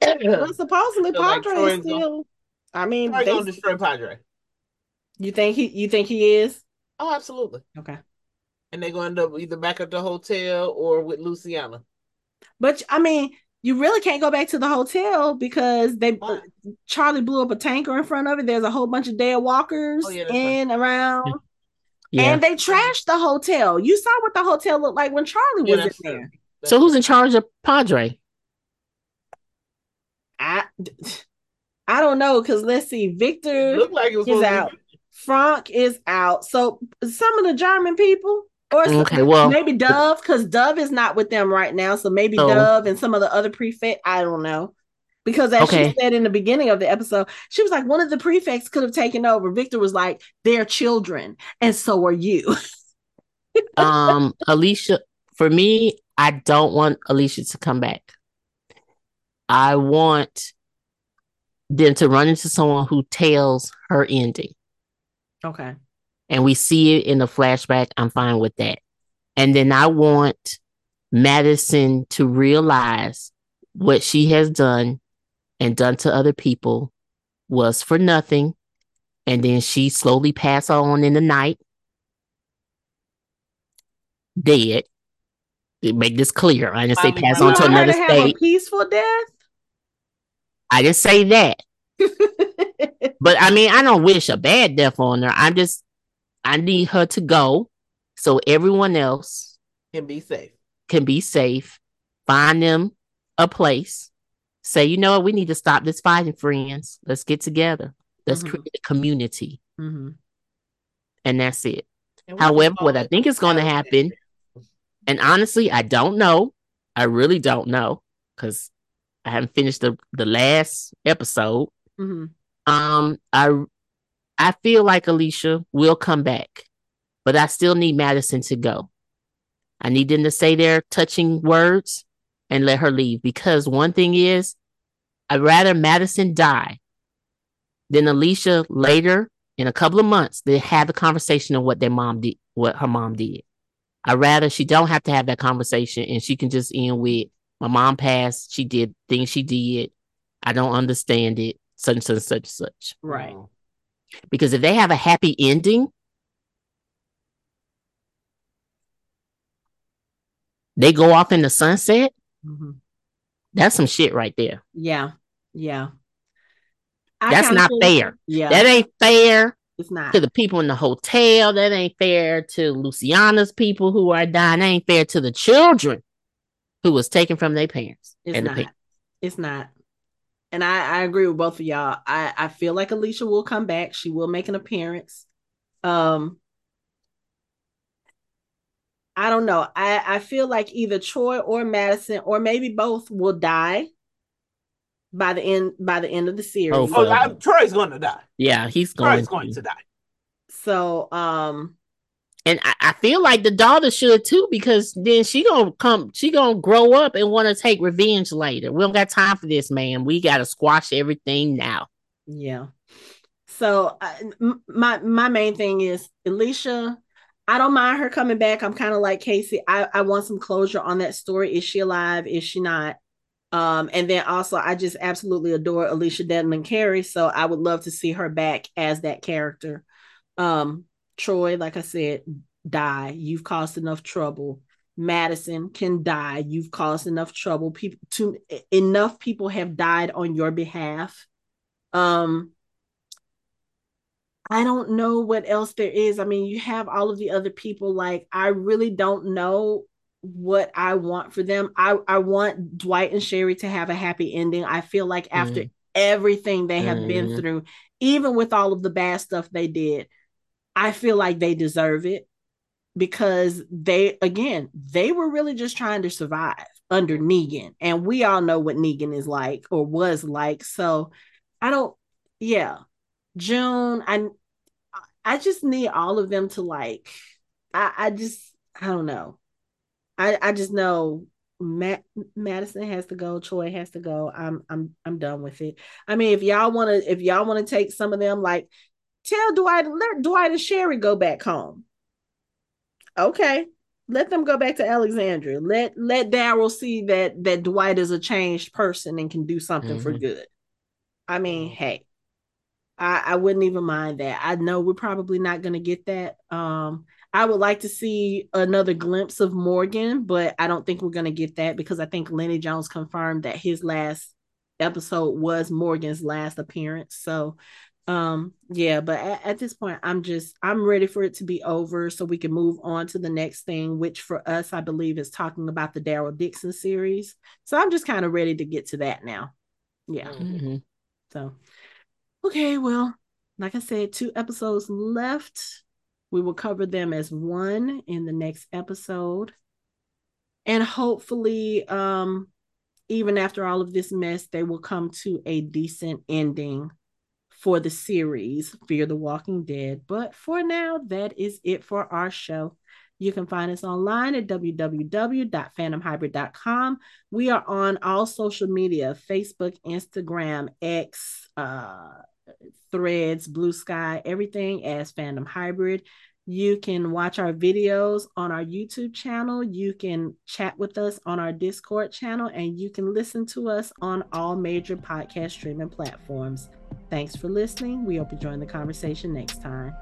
Well, supposedly like, Padre Troy's is still. I mean, they- gonna destroy Padre. you think he? You think he is? Oh, absolutely. Okay, And they're gonna end up either back at the hotel or with Luciana. but I mean, you really can't go back to the hotel because they Why? Charlie blew up a tanker in front of it. There's a whole bunch of dead walkers Oh, yeah, that's right. in around, Yeah. and they trashed the hotel. You saw what the hotel looked like when Charlie Yeah, was in that's true. there. That's so who's in charge of Padre? I, I don't know because let's see, It Victor looked like it was is supposed to be- out. Frank is out. So some of the German people, or some- Okay, well- maybe Dove, because Dove is not with them right now. So maybe So- Dove and some of the other prefect. I don't know. Because as Okay. she said in the beginning of the episode, she was like, one of the prefects could have taken over. Victor was like, they're children, and so are you. um Alicia for me, I don't want Alicia to come back. I want them to run into someone who tells her ending. Okay. And we see it in the flashback. I'm fine with that. And then I want Madison to realize what she has done and done to other people was for nothing. And then she slowly pass on in the night. Dead. Make this clear. I didn't say pass on to out. want her another to have a state. peaceful death? I didn't say that. But I mean, I don't wish a bad death on her. I'm just, I need her to go so everyone else Can be safe. can be safe. Find them a place. Say, you know what? We need to stop this fighting, friends. Let's get together. Let's Mhm. create a community. Mhm. And that's it. And However, what I think is going to happen, and honestly, I don't know. I really don't know because I haven't finished the, the last episode. Mhm. Um, I I feel like Alicia will come back, but I still need Madison to go. I need them to say their touching words and let her leave because one thing is I'd rather Madison die than Alicia later in a couple of months they have the conversation of what their mom did, what her mom did. I'd rather she don't have to have that conversation and she can just end with my mom passed, she did things she did. I don't understand it, such and such such such. Right. Because if they have a happy ending, they go off in the sunset. Mhm. That's some shit right there. Yeah. Yeah. I That's not fair. Yeah. That ain't fair it's not. to the people in the hotel. That ain't fair to Luciana's people who are dying. That ain't fair to the children who was taken from their parents. It's and not. pa- It's not. And I, I agree with both of y'all. I, I feel like Alicia will come back. She will make an appearance. Um I don't know. I, I feel like either Troy or Madison or maybe both will die by the end by the end of the series. Oh, Oh. I, Troy's going to die. yeah, he's going. Troy's going to die. So um And I, I feel like the daughter should too, because then she gonna come, she gonna grow up and want to take revenge later. We don't got time for this, man. We gotta squash everything now. Yeah. So I- m- my my main thing is Alicia. I don't mind her coming back. I'm kind of like Casey. I I want some closure on that story. Is she alive? Is she not? Um, and then also I just absolutely adore Alycia Debnam-Carey. So I would love to see her back as that character. Um, Troy, like I said, die. You've caused enough trouble. Madison can die. You've caused enough trouble. People to enough people have died on your behalf. Um, I don't know what else there is. I mean, you have all of the other people. Like, I really don't know what I want for them. I, I want Dwight and Sherry to have a happy ending. I feel like after everything they have been Mhm. through, even with all of the bad stuff they did, I feel like they deserve it because they, again, they were really just trying to survive under Negan. And we all know what Negan is like or was like. So I don't, yeah. June, I I just need all of them to like I I just I don't know. I I just know Matt Madison has to go, Troy has to go. I'm I'm I'm done with it. I mean, if y'all want to if y'all want to take some of them like tell Dwight let Dwight and Sherry go back home. Okay. Let them go back to Alexandria. Let let Daryl see that that Dwight is a changed person and can do something for Mhm. good. I mean, hey, I, I wouldn't even mind that. I know we're probably not going to get that. Um, I would like to see another glimpse of Morgan, but I don't think we're going to get that because I think Lennie James confirmed that his last episode was Morgan's last appearance. So, um, yeah, but at, at this point, I'm just I'm ready for it to be over so we can move on to the next thing, which for us, I believe, is talking about the Daryl Dixon series. So I'm just kind of ready to get to that now. Yeah. Mhm. So, okay, well, like I said, two episodes left. We will cover them as one in the next episode. And hopefully, um, even after all of this mess, they will come to a decent ending for the series, Fear the Walking Dead. But for now, that is it for our show. You can find us online at www.fandomhybrid.com. We are on all social media Facebook, Instagram, X, uh, Threads, Blue Sky, everything as fandom Hybrid. You can watch our videos on our YouTube channel. You can chat with us on our Discord channel, and you can listen to us on all major podcast streaming platforms. Thanks for listening. We hope you join the conversation next time.